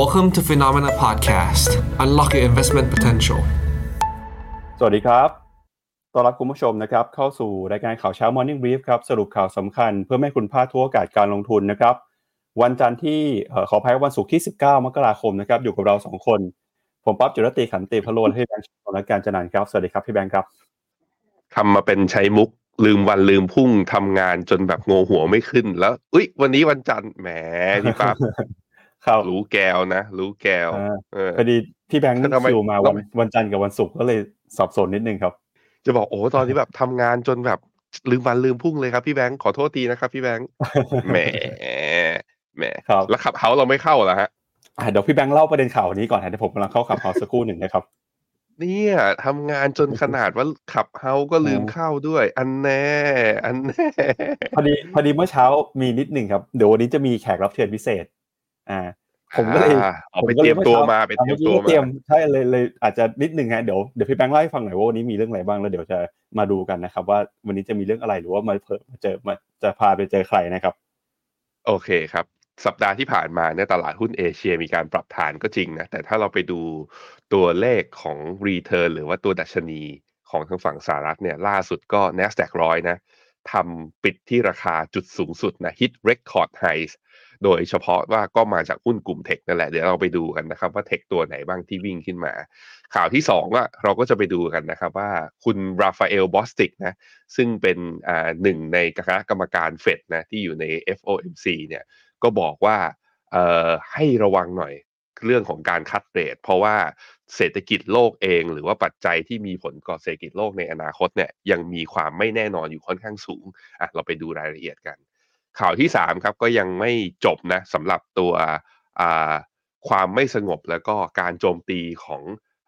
Welcome to Phenomena Podcast Unlock your investment potential สวัสดีครับต้อนรับคุณผู้ชมนะครับเข้าสู่รายการข่าวเช้า Morning Brief ครับสรุปข่าวสำคัญเพื่อไม่ให้คุณพลาดทั่วโอกาสการลงทุนนะครับวันจันทร์ที่ขออภัยวันศุกร์ที่ 19 มกราคมนะครับอยู่กับเราสองคน ผมป๊อบจุรติขันติพโลนให้แบงค์ชนและการจันนันครับ สวัสดีครับพี่แบงค์ครับทำมาเป็นใช้มุกลืมวันลืมพุ่งทำงานจนแบบงงหัวไม่ขึ้นแล้ว อุ้ยวันนี้วันจันทร์แหมพี่ปั๊บ ครับรู้แก้วนะ รู้แก้วอ่าเออพอดีพี่แบงค์ทำไมคิวมาวันวันจันทร์กับวันศุกร์ก็เลยสับสนนิดนึงครับ จะบอกโอ้ตอนนี้แบบทำงานจนแบบลืมวันลืมพุ่งเลยครับพี่แบงค์ขอโทษทีนะครับพี่แบงค์แหมแหมครับแล้วขับเฮาเราไม่เข้าเหรอฮะอะเดี๋ยวพี่แบงค์เล่าประเด็นข่าวนี้ก่อนนะเดี๋ยวผมกำลังเข้าขับเฮาสักครู่หนึ่งนะครับ เนี่ยทำงานจนขนาดว่าขับเฮาก็ลืมเข้าด้วย อันแน่ อันแน่ พอดีพอดีเมื่อเช้ามีนิดหนึ่งครับ เดี๋ยววันนี้จะมีแขกรับเชิญพิเศษ อ่า ผมก็เลยอ่าเอาไปผก็เตรียมตัวช้มาไปเตรียมตัวออเตรียมมาใช่เลยเลยอาจจะนิดหนึ่งฮะเดี๋ยวเดี๋ยวพี่แบงค์เล่าให้ฟังหน่อยว่าวันนี้มีเรื่องอะไรบ้างแล้วเดี๋ยวจะมาดูกันนะครับ ว่าวันนี้จะมีเรื่องอะไรหรือว่ามาเพิ่มมาเจอมาจะพาไปเจอใครนะครับ โอเคครับสัปดาห์ที่ผ่านมาเนี่ยตลาดหุ้นเอเชียมีการปรับฐานก็จริงนะ แต่ถ้าเราไปดูตัวเลขของreturn หรือว่าตัวดัชนีของทางฝั่งสหรัฐเนี่ยล่าสุดก็ NASDAQ ร้อยนะทำปิดที่ราคาจุดสูงสุดนะ hit record highs โดยเฉพาะว่าก็มาจากหุ้นกลุ่ม tech นั่นแหละ เดี๋ยวเราไปดูกันนะครับ ว่า tech ตัวไหนบ้างที่วิ่งขึ้นมา ข่าวที่สองอะเราก็จะไปดูกันนะครับว่าคุณราฟาเอลบอสติกนะซึ่งเป็นอ่าหนึ่งในคณะกรรมการเฟดนะที่อยู่ใน FOMC เนี่ยก็บอกว่าเอ่อให้ระวังหน่อยเรื่องของการคัดเรทเพราะว่าเศรษฐกิจโลกเอง หรือว่าปัจจัยที่มีผลต่อเศรษฐกิจโลกในอนาคตเนี่ยยังมีความไม่แน่นอนอยู่ค่อนข้างสูงอะเราไปดูรายละเอียดกัน ข่าวที่สามครับก็ยังไม่จบนะสำหรับตัวความไม่สงบแล้วก็การโจมตีของ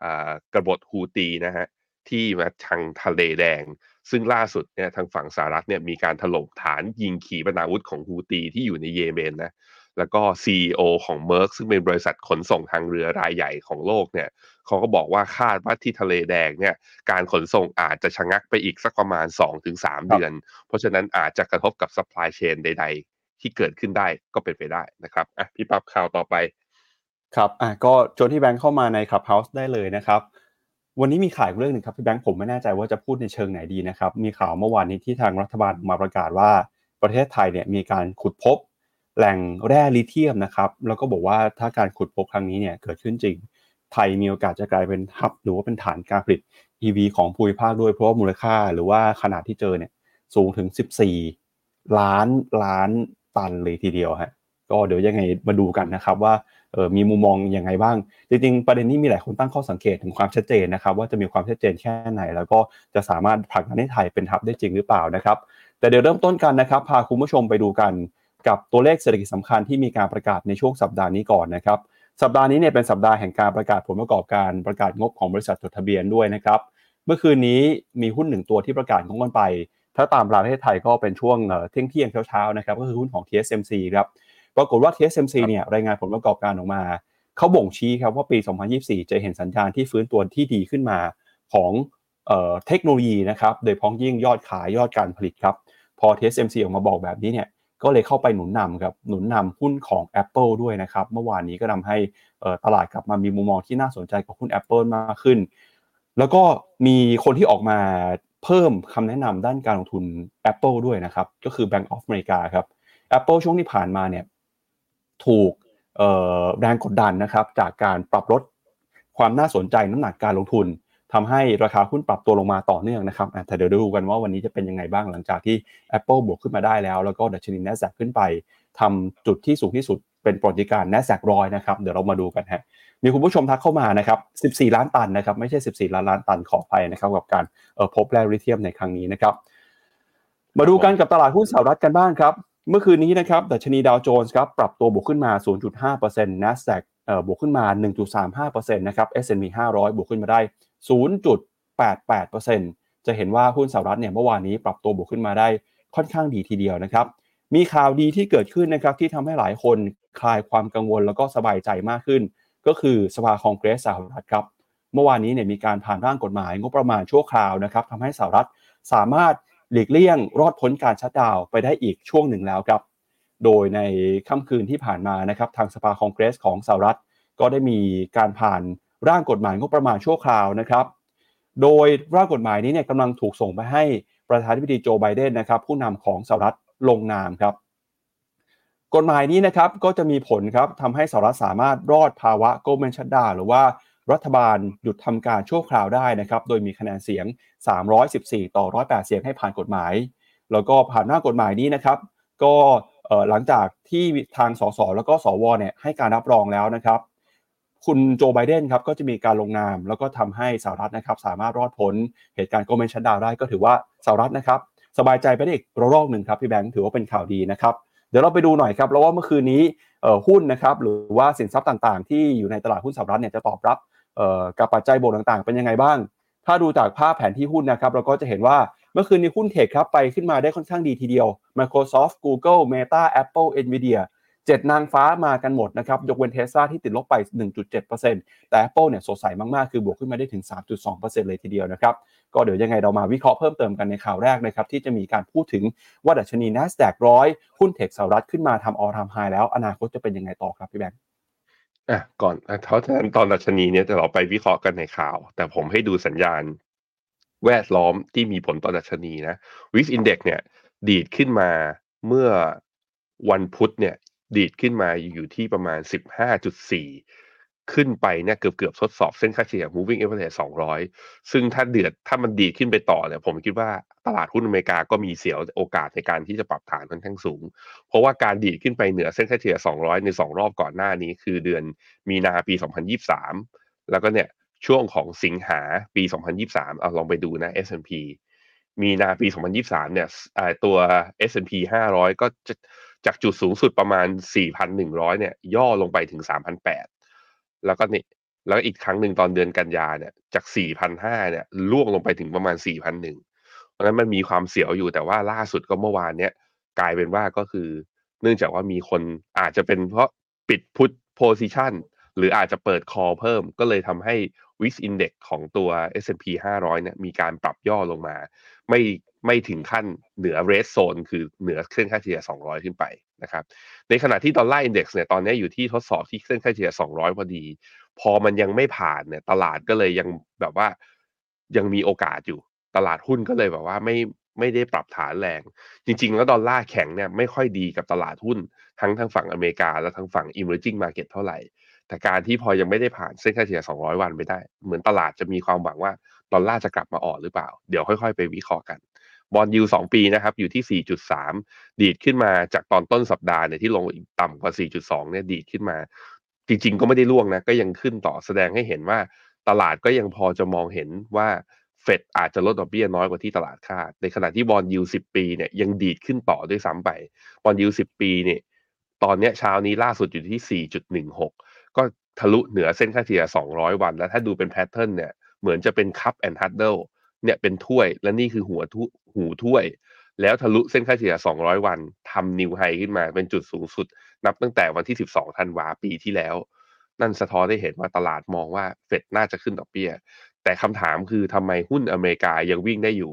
อ่ากบฏฮูตีนะฮะที่มาทางทะเลแดง ซึ่งล่าสุดเนี่ยทางฝั่งสหรัฐเนี่ยมีการถล่มฐานยิงขีปนาวุธของฮูตีที่อยู่ในเยเมนนะแล้วก็ CEO ของ Merck ซึ่งเป็นบริษัทขนส่งทางเรือรายใหญ่ของโลกเนี่ยเขาก็บอกว่าคาดว่าที่ทะเลแดงเนี่ยการขนส่งอาจจะชะงักไปอีกสักประมาณ 2-3 เดือน เพราะฉะนั้นอาจจะกระทบกับ supply chain ใด ๆ ที่เกิดขึ้นได้ก็เป็นไปได้นะครับอะพี่ปั๊บข่าวต่อไป ครับอะก็ชวนที่แบงค์เข้ามาใน Clubhouse ได้เลยนะครับ วันนี้มีข่าวเรื่องหนึ่งครับพี่แบงค์ผมไม่แน่ใจว่าจะพูดในเชิงไหนดีนะครับ มีข่าวเมื่อวานนี้ที่ทางรัฐบาลมาประกาศว่าประเทศไทยเนี่ยมีการขุดพบแหล่งแร่ลิเธียมนะครับ แล้วก็บอกว่าถ้าการขุดพบครั้งนี้เนี่ยเกิดขึ้นจริง ไทยมีโอกาสจะกลายเป็นฮับหรือว่าเป็นฐานการผลิต EV ของภูมิภาคด้วยเพราะว่ามูลค่าหรือว่าขนาดที่เจอเนี่ยสูงถึง 14 ล้านล้านตันเลยทีเดียวฮะก็เดี๋ยวยังไงมาดูกันนะครับว่า ออมีมุมมองยังไงบ้าง จริงๆ ประเด็นนี้มีหลายคนตั้งข้อสังเกตถึงความชัดเจนนะครับ ว่าจะมีความชัดเจนแค่ไหน แล้วก็จะสามารถผลักดันให้ไทยเป็นทับได้จริงหรือเปล่านะครับ แต่เดี๋ยวเริ่มต้นกันนะครับ พาคุณผู้ชมไปดูกันกับตัวเลขเศรษฐกิจสำคัญที่มีการประกาศในช่วงสัปดาห์นี้ก่อนนะครับ สัปดาห์นี้เนี่ยเป็นสัปดาห์แห่งการประกาศผลประกอบการประกาศงบของบริษัทจดทะเบียนด้วยนะครับ เมื่อคืนนี้มีหุ้นหนึ่งตัวที่ประกาศงบกันไป ถ้าตามประเทศไทยก็เป็นช่วงเออเที่ยงเที่ยงๆเช้าๆนะครับ ก็คือหุ้นของ TSMC ครับ ปรากฏว่า TSMC เนี่ยรายงานผลประกอบการออกมา เขาบ่งชี้ครับว่าปี 2024 จะเห็นสัญญาณที่ฟื้นตัวที่ดีขึ้นมาของเอ่อเทคโนโลยีนะครับ โดยเฉพ้องยิ่งยอดขายยอดการผลิตครับ พอ TSMC ออกมาบอกแบบนี้เนี่ย ก็เลยเข้าไปหนุนนำครับ หนุนนำหุ้นของ Apple ด้วยนะครับ เมื่อวานนี้ก็ทำให้เอ่อตลาดกลับมามีมุมมองที่น่าสนใจกับหุ้น Apple มากขึ้น แล้วก็มีคนที่ออกมาเพิ่มคำแนะนำด้านการลงทุน Apple ด้วยนะครับ ก็คือ Bank of America ครับ Apple ช่วงที่ผ่านมาเนี่ย ถูกแรงกดดันนะครับจากการปรับลดความน่าสนใจน้ำหนักการลงทุนทำให้ราคาหุ้นปรับตัวลงมาต่อเนื่องนะครับแต่เดี๋ยวดูกันว่าวันนี้จะเป็นยังไงบ้างหลังจากที่ Apple บวกขึ้นมาได้แล้ว แล้วก็ดัชนี NASDAQ ขึ้นไปทำจุดที่สูงที่สุดเป็นปรติการณ์ NASDAQ ร้อยนะครับเดี๋ยวเรามาดูกันฮะมีคุณผู้ชมทักเข้ามานะครับ 14 ล้านตันนะครับไม่ใช่ 14 ล้านล้านตันขออภัยนะครับกับการออพบแร่ลิเธียมในครั้งนี้นะครับมาดูกันกับตลาดหุ้นสหรัฐกันบ้างครับ เมื่อคืนนี้นะครับดัชนีดาวโจนส์ครับปรับตัวบวกขึ้นมา 0.5% NASDAQ เอ่อบวกขึ้นมา 1.35%นะครับ S&P 500 บวกขึ้นมาได้ 0.88%จะเห็นว่าหุ้นสหรัฐเนี่ยเมื่อวานนี้ปรับตัวบวกขึ้นมาได้ค่อนข้างดีทีเดียวนะครับ มีข่าวดีที่เกิดขึ้นนะครับที่ทำให้หลายคนคลายความกังวลแล้วก็สบายใจมากขึ้น ก็คือสภาคองเกรสสหรัฐครับ เมื่อวานนี้เนี่ยมีการผ่านร่างกฎหมายงบประมาณชั่วคราวนะครับทำให้สหรัฐสามารถ หลีกเลี่ยงรอดพ้นการชัดดาวไปได้อีกช่วงหนึ่งแล้วครับ โดยในค่ำคืนที่ผ่านมานะครับทางสภาคองเกรสของสหรัฐ ก็ได้มีการผ่านร่างกฎหมายงบประมาณชั่วคราวนะครับ โดยร่างกฎหมายนี้เนี่ยกำลังถูกส่งไปให้ประธานาธิบดีโจไบเดนนะครับผู้นำของสหรัฐลงนามครับ กฎหมายนี้นะครับก็จะมีผลครับทำให้สหรัฐสามารถรอดภาวะโกลเมนชัดดาหรือว่า รัฐบาลหยุดทำการชั่วคราวได้นะครับ โดยมีคะแนนเสียง 314 ต่อ 108 เสียงให้ผ่านกฎหมาย แล้วก็ผ่านหน้ากฎหมายนี้นะครับ ก็หลังจากที่ทางสสแล้วก็สวเนี่ยให้การรับรองแล้วนะครับ คุณโจไบเดนครับก็จะมีการลงนาม แล้วก็ทำให้สหรัฐนะครับ สามารถรอดพ้นเหตุการณ์โกลเมนชัดดาวได้ก็ถือว่าสหรัฐนะครับ สบายใจไปได้อีกระลอกหนึ่งครับพี่แบงค์ถือว่าเป็นข่าวดีนะครับเดี๋ยวเราไปดูหน่อยครับแล้วว่าเมื่อคืนนี้หุ้นนะครับหรือว่าสินทรัพย์ต่างๆ ที่อยู่ในตลาดหุ้นสหรัฐเนี่ยจะตอบรับ กับปัจจัยบวกต่างๆ เป็นยังไงบ้าง ถ้าดูจากภาพแผนที่หุ้นนะครับ เราก็จะเห็นว่าเมื่อคืนนี้หุ้นเทคครับไปขึ้นมาได้ค่อนข้างดีทีเดียว Microsoft Google Meta Apple Nvidia เจ็ดนางฟ้ามากันหมดนะครับ ยกเว้นเทสซาที่ติดลบไป 1.7%แต่ Apple เนี่ยสดใสมาก ๆ คือบวกขึ้นมาได้ถึง 3.2%เลยทีเดียวนะครับ ก็เดี๋ยวยังไงเรามาวิเคราะห์เพิ่มเติมกันในข่าวแรกนะครับ ที่จะมีการพูดถึงว่าดัชนี NASDAQ ร้อยหุ้น tech สหรัฐขึ้นมาทำ all time high แล้วอนาคตจะเป็นยังไงต่อครับพี่แบงค์ อะก่อนเพราะฉะนั้นตอนดัชนีเนี่ยจะเราไปวิเคราะห์กันในข่าว แต่ผมให้ดูสัญญาณแวดล้อมที่มีผลต่อดัชนีนะ VIX index เนี่ย ดีดขึ้นมาเมื่อวันพุธเนี่ย ดีดขึ้นมาอยู่ที่ประมาณ 15.4 ขึ้นไปเนี่ยเกือบเกือบทดสอบเส้นค่าเฉลี่ย moving average 200 ซึ่งถ้าเกิดถ้ามันดีดขึ้นไปต่อเนี่ยผมคิดว่าตลาดหุ้นอเมริกาก็มีเสียโอกาสในการที่จะปรับฐานค่อนข้างสูง เพราะว่าการดีดขึ้นไปเหนือเส้นค่าเฉลี่ย 200 ใน 2 รอบก่อนหน้านี้ คือเดือนมีนาปี 2023 แล้วก็เนี่ยช่วงของสิงหาปี 2023 เอาลองไปดูนะ S&P มีนาปี 2023 เนี่ยตัว S&P 500 ก็จะจากจุดสูงสุดประมาณ 4,100 เนี่ย ย่อลงไปถึง 3,800 แล้วก็นี่แล้วอีกครั้งหนึ่งตอนเดือนกันยาเนี่ยจาก 4,500 เนี่ยร่วงลงไปถึงประมาณ4,100เพราะนั้นมันมีความเสียวอยู่แต่ว่าล่าสุดก็เมื่อวานเนี้ยกลายเป็นว่าก็คือ เนื่องจากว่ามีคนอาจจะเป็นเพราะปิด put position หรืออาจจะเปิด call เพิ่ม ก็เลยทำให้ VIX index ของตัว S&P 500 เนี่ยมีการปรับย่อลงมา ไม่ ไม่ถึงขั้นเหนือ red zone คือเหนือเส้นค่าเฉลี่ย 200 ขึ้นไปนะครับ ในขณะที่ dollar index เนี่ยตอนนี้อยู่ที่ทดสอบที่เส้นค่าเฉลี่ย 200 พอดี พอมันยังไม่ผ่านเนี่ยตลาดก็เลยยังแบบว่ายังมีโอกาสอยู่ ตลาดหุ้นก็เลยแบบว่าไม่ไม่ได้ปรับฐานแรง จริง ๆ แล้วดอลลาร์แข็งเนี่ยไม่ค่อยดีกับตลาดหุ้น ทั้งทางฝั่งอเมริกา และทั้งฝั่ง emerging market เท่าไหร่ แต่การที่พอยังไม่ได้ผ่านเส้นค่าเฉลี่ย 200 วันไปได้ เหมือนตลาดจะมีความหวังว่าดอลลาร์จะกลับมาอ่อนหรือเปล่า เดี๋ยวค่อย ๆ ไปวิเคราะห์กัน บอลยูสองปีนะครับอยู่ที่ 4.3 ดีดขึ้นมาจากตอนต้นสัปดาห์เนี่ยที่ลงอีกต่ำกว่า 4.2 เนี่ยดีดขึ้นมา จริง ๆ ก็ไม่ได้ร่วงนะ ก็ยังขึ้นต่อแสดงให้เห็นว่าตลาดก็ยังพอจะมองเห็นว่าเฟดอาจจะลดดอกเบี้ยน้อยกว่าที่ตลาดคาด ในขณะที่ bond yield สิบปีเนี่ยยังดีดขึ้นต่อด้วยซ้ำไป bond yield สิบปีเนี่ยตอนนี้เช้านี้ล่าสุดอยู่ที่ 4.16 ก็ทะลุเหนือเส้นค่าเฉลี่ย200 วัน แล้วถ้าดูเป็น pattern เนี่ยเหมือนจะเป็น cup and handle เนี่ยเป็นถ้วยและนี่คือหูถ้วยหูถ้วย แล้วทะลุเส้นค่าเฉลี่ย 200 วันทำนิวไฮขึ้นมาเป็นจุดสูงสุด นับตั้งแต่วันที่ 12 ธันวาปีที่แล้ว นั่นสะท้อนได้เห็นว่าตลาดมองว่าเฟดน่าจะขึ้นดอกเบี้ย แต่คำถามคือทำไมหุ้นอเมริกายังวิ่งได้อยู่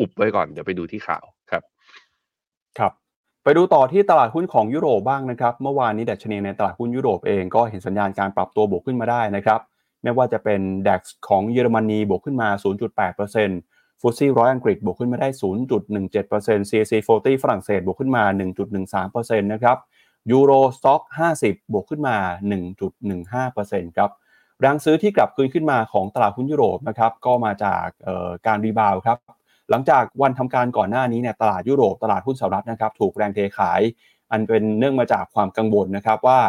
อุบไว้ก่อนเดี๋ยวไปดูที่ข่าวครับ ครับไปดูต่อที่ตลาดหุ้นของยุโรปบ้างนะครับ เมื่อวานนี้ดัชนีในตลาดหุ้นยุโรปเองก็เห็นสัญญาณการปรับตัวบวกขึ้นมาได้นะครับ ไม่ว่าจะเป็น DAX ของเยอรมนีบวกขึ้นมา 0.8% FTSE ร้อยอังกฤษบวกขึ้นมาได้ 0.17% CAC 40 ฝรั่งเศสบวกขึ้นมา 1.13%นะครับ Euro Stoxx 50 บวกขึ้นมา 1.15%ครับแรงซื้อที่กลับคืนขึ้นมาของตลาดหุ้นยุโรปนะครับก็มาจากการ rebound ครับหลังจากวันทำการก่อนหน้านี้เนี่ยตลาดยุโรปตลาดหุ้นสหรัฐนะครับถูกแรงเทขาย อันเป็นเนื่องมาจากความกังวลนะครับว่า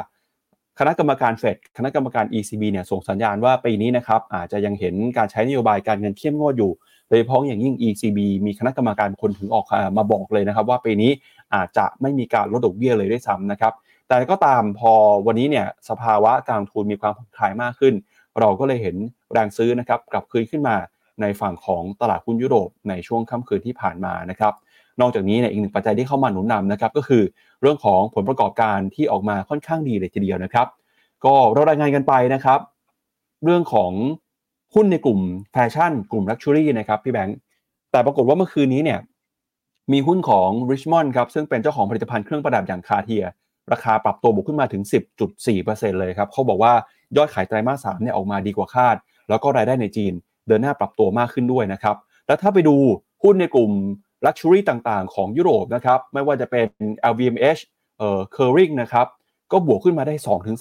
คณะกรรมการเฟดคณะกรรมการ ECB เนี่ยส่งสัญญาณว่าปีนี้นะครับอาจจะยังเห็นการใช้นโยบายการเงินเข้มงวดอยู่โดยเฉพาะอย่างยิ่ง ECB มีคณะกรรมการคนถึงออกมาบอกเลยนะครับ ว่าปีนี้อาจจะไม่มีการลดดอกเบี้ยเลยด้วยซ้ำนะครับ แต่ก็ตามพอวันนี้เนี่ยสภาวะการทุนมีความผ่อนคลายมากขึ้น เราก็เลยเห็นแรงซื้อนะครับกลับคืนขึ้นมาในฝั่งของตลาดหุ้นยุโรปในช่วงค่ำคืนที่ผ่านมานะครับ นอกจากนี้เนี่ยอีกหนึ่งปัจจัยที่เข้ามาหนุนนำนะครับก็คือ เรื่องของผลประกอบการที่ออกมาค่อนข้างดีเลยทีเดียวนะครับ ก็เรารายงานกันไปนะครับ เรื่องของหุ้นในกลุ่มแฟชั่น กลุ่ม luxury นะครับพี่แบงค์แต่ปรากฏว่าเมื่อคืนนี้เนี่ยมีหุ้นของ Richemont ครับซึ่งเป็นเจ้าของผลิตภัณฑ์เครื่องประดับอย่างคาร์เทียร์ ราคาปรับตัวบวกขึ้นมาถึง 10.4%เลยครับเขาบอกว่ายอดขายไตรมาสสามเนี่ยออกมาดีกว่าคาด แล้วก็รายได้ในจีนเดินหน้าปรับตัวมากขึ้นด้วยนะครับแล้วถ้าไปดูหุ้นในกลุ่ม Luxury ต่างๆ ของยุโรปนะครับไม่ว่าจะเป็น LVMH เอ่อ Kering นะครับก็บวกขึ้นมาได้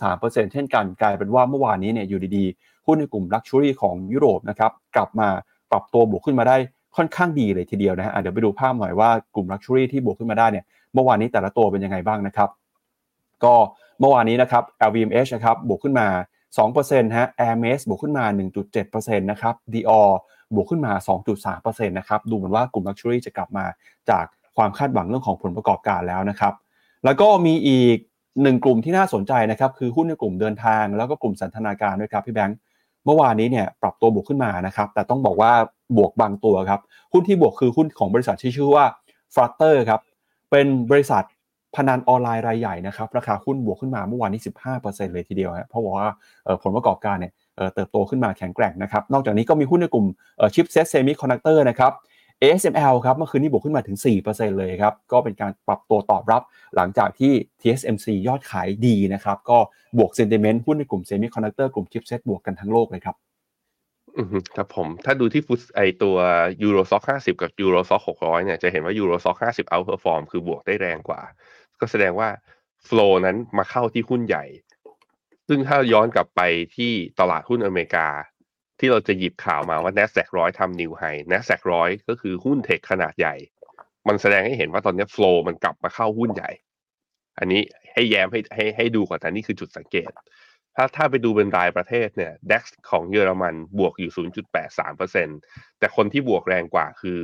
2-3%เช่นกันกลายเป็นว่าเมื่อวานนี้เนี่ยอยู่ดีๆหุ้นในกลุ่ม Luxury ของยุโรปนะครับกลับมาปรับตัวบวกขึ้นมาได้ค่อนข้างดีเลยทีเดียวนะฮะเดี๋ยวไปดูภาพหน่อยว่ากลุ่ม Luxury ที่บวกขึ้นมาได้เนี่ยเมื่อวานนี้แต่ละตัวเป็นยังไงบ้างนะครับ ก็เมื่อวานนี้นะครับ LVMH นะครับบวกขึ้นมา2%ฮะ Hermes บวกขึ้นมา 1.7%นะครับ Dior บวกขึ้นมา 2.3%นะครับ ดูเหมือนว่ากลุ่ม Luxury จะกลับมาจากความคาดหวังเรื่องของผลประกอบการแล้วนะครับ แล้วก็มีอีกหนึ่งกลุ่มที่น่าสนใจนะครับ คือหุ้นในกลุ่มเดินทาง แล้วก็กลุ่มสันทนาการด้วยครับพี่แบงค์เมื่อวานนี้เนี่ยปรับตัวบวกขึ้นมานะครับ แต่ต้องบอกว่าบวกบางตัวครับ หุ้นที่บวกคือหุ้นของบริษัทที่ชื่อว่า f l u t t e r ครับ เป็นบริษัท พนันออนไลน์รายใหญ่นะครับราคาหุ้นบวกขึ้นมาเมื่อวานนี้ 15%เลยทีเดียวฮะเพราะว่าผลประกอบการเนี่ยเติบโตขึ้นมาแข็งแกร่งนะครับ นอกจากนี้ก็มีหุ้นในกลุ่มchipset semiconductor นะครับ ASML ครับเมื่อคืนนี้บวกขึ้นมาถึง 4%เลยครับ ก็เป็นการปรับตัวตอบรับหลังจากที่ TSMC ยอดขายดีนะครับ ก็บวก sentiment หุ้นในกลุ่ม semiconductor กลุ่ม chipset บวกกันทั้งโลกเลยครับครับผมถ้าดูที่ FTSE ไอ้ตัว Euro Stoxx ห้าสิบกับ Euro Stoxx หกร้อยเนี่ยจะเห็นว่า Euro Stoxx ห้าสิบ outperform คือบวกได้แรงกว่า ก็แสดงว่า flow นั้นมาเข้าที่หุ้นใหญ่ ซึ่งถ้าย้อนกลับไปที่ตลาดหุ้นอเมริกา ที่เราจะหยิบข่าวมาว่า n a s d a q ร้อยทำนิวไฮ n a s d a q ร้อยก็คือหุ้นเทคขนาดใหญ่ มันแสดงให้เห็นว่าตอนนี้โฟลมันกลับมาเข้าหุ้นใหญ่ อันนี้ให้แย้มให้ให้ให้ดูก่อนแต่นี่คือจุดสังเกต ถ้าถ้าไปดูเป็นรายประเทศเนี่ย DAX ของเยอรมันบวกอยู่ 0.83%แต่คนที่บวกแรงกว่าคือ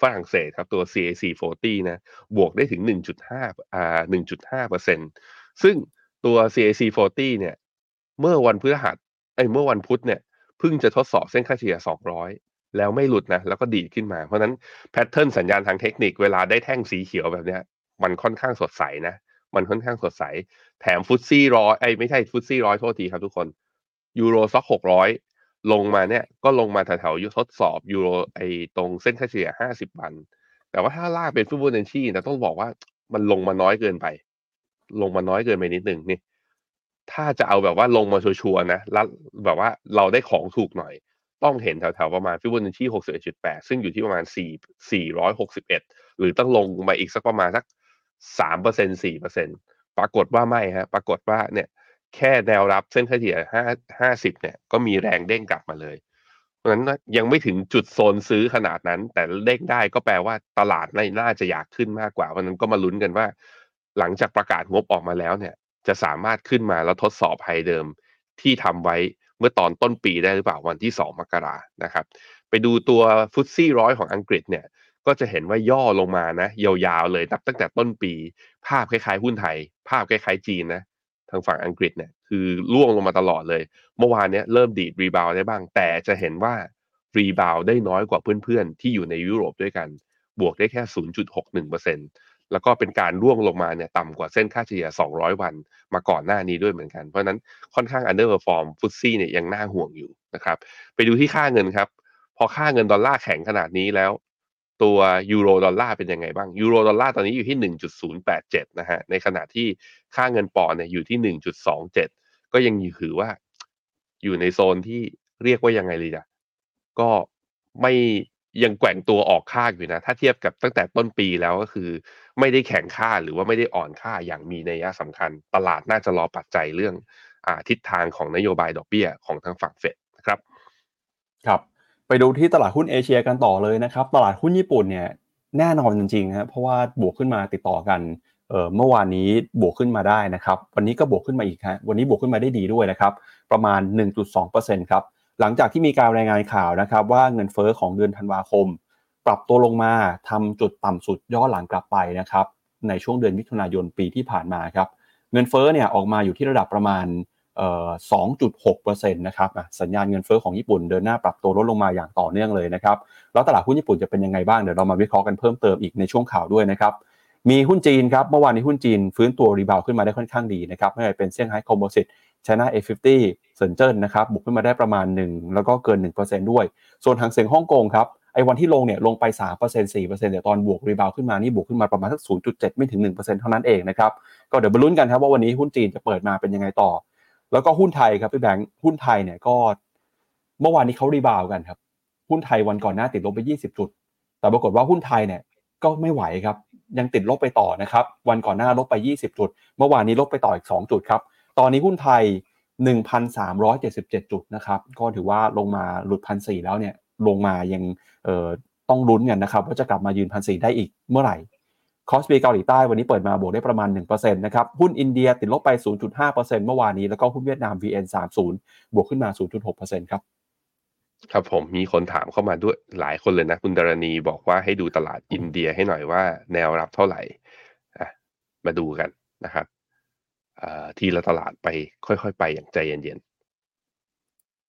ฝรั่งเศสครับตัว CAC 40นะบวกได้ถึง 1.5อ่า1.5%ซึ่งตัว CAC 40เนี่ยเมื่อวันพฤหัสไอ้เมื่อวันพุธเนี่ยเพิ่งจะทดสอบเส้นค่าเฉลี่ย 200 แล้วไม่หลุดนะแล้วก็ดีดขึ้นมา เพราะฉะนั้น pattern สัญญาณทางเทคนิคเวลาได้แท่งสีเขียวแบบเนี้ยมันค่อนข้างสดใสนะ มันค่อนข้างสดใส แถม FTSE ร้อยไอ้ไม่ใช่ FTSE ร้อยโทษทีครับทุกคน Euro Stoxx หกร้อย ลงมาเนี่ยก็ลงมาแถวๆทดสอบยูโรไอ้ตรงเส้นค่าเฉลี่ยห้าสิบวัน แต่ว่าถ้าลากเป็นฟุตบอลเนชีนะต้องบอกว่ามันลงมาน้อยเกินไป ลงมาน้อยเกินไปนิดหนึ่งนี่ ถ้าจะเอาแบบว่าลงมาชัวร์ๆนะแล้วแบบว่าเราได้ของถูกหน่อย ต้องเห็นแถวๆประมาณฟิบนัชชีหกสิบเอ็ดจุดแปดซึ่งอยู่ที่ประมาณสี่สี่ร้อยหกสิบเอ็ดหรือต้องลงมาอีกสักประมาณสักสามเปอร์เซ็นสี่เปอร์เซ็นปรากฏว่าไม่ฮะ ปรากฏว่าเนี่ย แค่แนวรับเส้นค่าเฉลี่ยห้าห้าสิบเนี่ย ก็มีแรงเด้งกลับมาเลย เพราะฉะนั้นยังไม่ถึงจุดโซนซื้อขนาดนั้น แต่เด้งได้ก็แปลว่าตลาดน่าจะอยากขึ้นมากกว่า เพราะนั้นก็มาลุ้นกันว่า หลังจากประกาศงบออกมาแล้วเนี่ย จะสามารถขึ้นมาแล้วทดสอบไฮเดิมที่ทำไว้เมื่อตอนต้นปีได้หรือเปล่าวันที่ 2 มกรานะครับ ไปดูตัวฟุตซี่ร้อยของอังกฤษเนี่ย ก็จะเห็นว่าย่อลงมานะ ยาวๆเลยนับตั้งแต่ต้นปี ภาพคล้ายๆหุ้นไทย ภาพคล้ายๆจีนนะ ทางฝั่งอังกฤษเนี่ยคือร่วงลงมาตลอดเลย เมื่อวานเนี้ยเริ่มดีด rebound ได้บ้าง แต่จะเห็นว่า rebound ได้น้อยกว่าเพื่อนๆ ที่อยู่ในยุโรปด้วยกัน บวกได้แค่ 0.61%แล้วก็เป็นการร่วงลงมาเนี่ยต่ำกว่าเส้นค่าเฉลี่ย 200 วันมาก่อนหน้านี้ด้วยเหมือนกัน เพราะนั้นค่อนข้าง underperform FTSE เนี่ยยังน่าห่วงอยู่นะครับ ไปดูที่ค่าเงินครับ พอค่าเงินดอลลาร์แข็งขนาดนี้แล้ว ตัวยูโรดอลลาร์เป็นยังไงบ้างยูโรดอลลาร์ตอนนี้อยู่ที่ 1.087 นะฮะในขณะที่ค่าเงินปอนด์เนี่ยอยู่ที่ 1.27 ก็ยังถือว่าอยู่ในโซนที่เรียกว่ายังไงเลยจ้ะก็ไม่ยังแกว่งตัวออกค่าอยู่นะ ถ้าเทียบกับตั้งแต่ต้นปีแล้วก็คือ ไม่ได้แข็งค่าหรือว่าไม่ได้อ่อนค่าอย่างมีนัยสำคัญ ตลาดน่าจะรอปัจจัยเรื่องอทิศทางของนโยบายดอกเบี้ยของทางฝั่งเฟดนะครับ ครับ ไปดูที่ตลาดหุ้นเอเชียกันต่อเลยนะครับ ตลาดหุ้นญี่ปุ่นเนี่ยแน่นอนจริงๆครับเพราะว่าบวกขึ้นมาติดต่อกันเมื่อวานนี้บวกขึ้นมาได้นะครับ วันนี้ก็บวกขึ้นมาอีกฮะวันนี้บวกขึ้นมาได้ดีด้วยนะครับ ประมาณ 1.2%ครับหลังจากที่มีการรายงานข่าวนะครับ ว่าเงินเฟอ้อของเดือนธันวาคม ปรับตัวลงมาทำจุดต่ำสุดย้อนหลังกลับไปนะครับ ในช่วงเดือนมิถุนายนปีที่ผ่านมาครับ เงินเฟอ้อเนี่ยออกมาอยู่ที่ระดับประมาณ 2.6%นะครับสัญญาณเงินเฟ้อของญี่ปุ่นเดินหน้าปรับตัวลดลงมาอย่างต่อเนื่องเลยนะครับแล้วตลาดหุ้นญี่ปุ่นจะเป็นยังไงบ้างเดี๋ยวเรามาวิเคราะห์กันเพิ่มเติมอีกในช่วงข่าวด้วยนะครับมีหุ้นจีนครับเมื่อวานนี้หุ้นจีน ฟื้นตัว rebound ขึ้นมาได้ค่อนข้างดีนะครับไม่ว่าเป็นเซี่ยงไฮ้คอมโพสิตชนะ A50 เซินเจิ้นนะครับบวกขึ้นมาได้ประมาณ 1 แล้วก็เกิน 1%ด้วย ส่วนฮั่งเส็งฮ่องกงครับไอ้วันที่ลงเนี่ยลงไป 3% 4%แต่ตอนบวก rebound ขึ้นมานี่บวกขึ้นมาประมาณสัก 0.7 ไม่ถึง 1%เท่านั้นเองนะครับก็เดี๋ยวไปลุ้นกันครับว่าวันนี้หุ้นจีนจะเปิดมาเป็นยังไงต่อ แล้วก็หุ้นไทยครับพี่แบงค์หุ้นไทยเนี่ยก็เมื่อวานนี้เขา rebound กันครับ หุ้นไทยวันก่อนหน้าติดลบไป 20 จุด แต่ปรากฏว่าหุ้นไทยเนี่ยก็ไม่ไหวครับ ยังติดลบไปต่อนะครับ วันก่อนหน้าลบไป 20 จุด เมื่อวานนี้ลบไปต่ออีก 2 จุดครับ ตอนนี้หุ้นไทย 1,377 จุดนะครับ ก็ถือว่าลงมาหลุดพันสี่แล้วเนี่ย ลงมายังเอ่อต้องลุ้นกันนะครับว่าจะกลับมายืนพันสี่ได้อีกเมื่อไหร่ KOSPI เกาหลีใต้วันนี้เปิดมาบวกได้ประมาณ1%นะครับ หุ้นอินเดียติดลบไป 0.5%เมื่อวานนี้ แล้วก็หุ้นเวียดนาม VN30 บวกขึ้นมา 0.6%ครับ ครับผมมีคนถามเข้ามาด้วยหลายคนเลยนะ คุณดารณีบอกว่าให้ดูตลาดอินเดียให้หน่อยว่าแนวรับเท่าไหร่อะมาดูกันนะครับทีละตลาดไปค่อยๆ ไปอย่างใจเย็น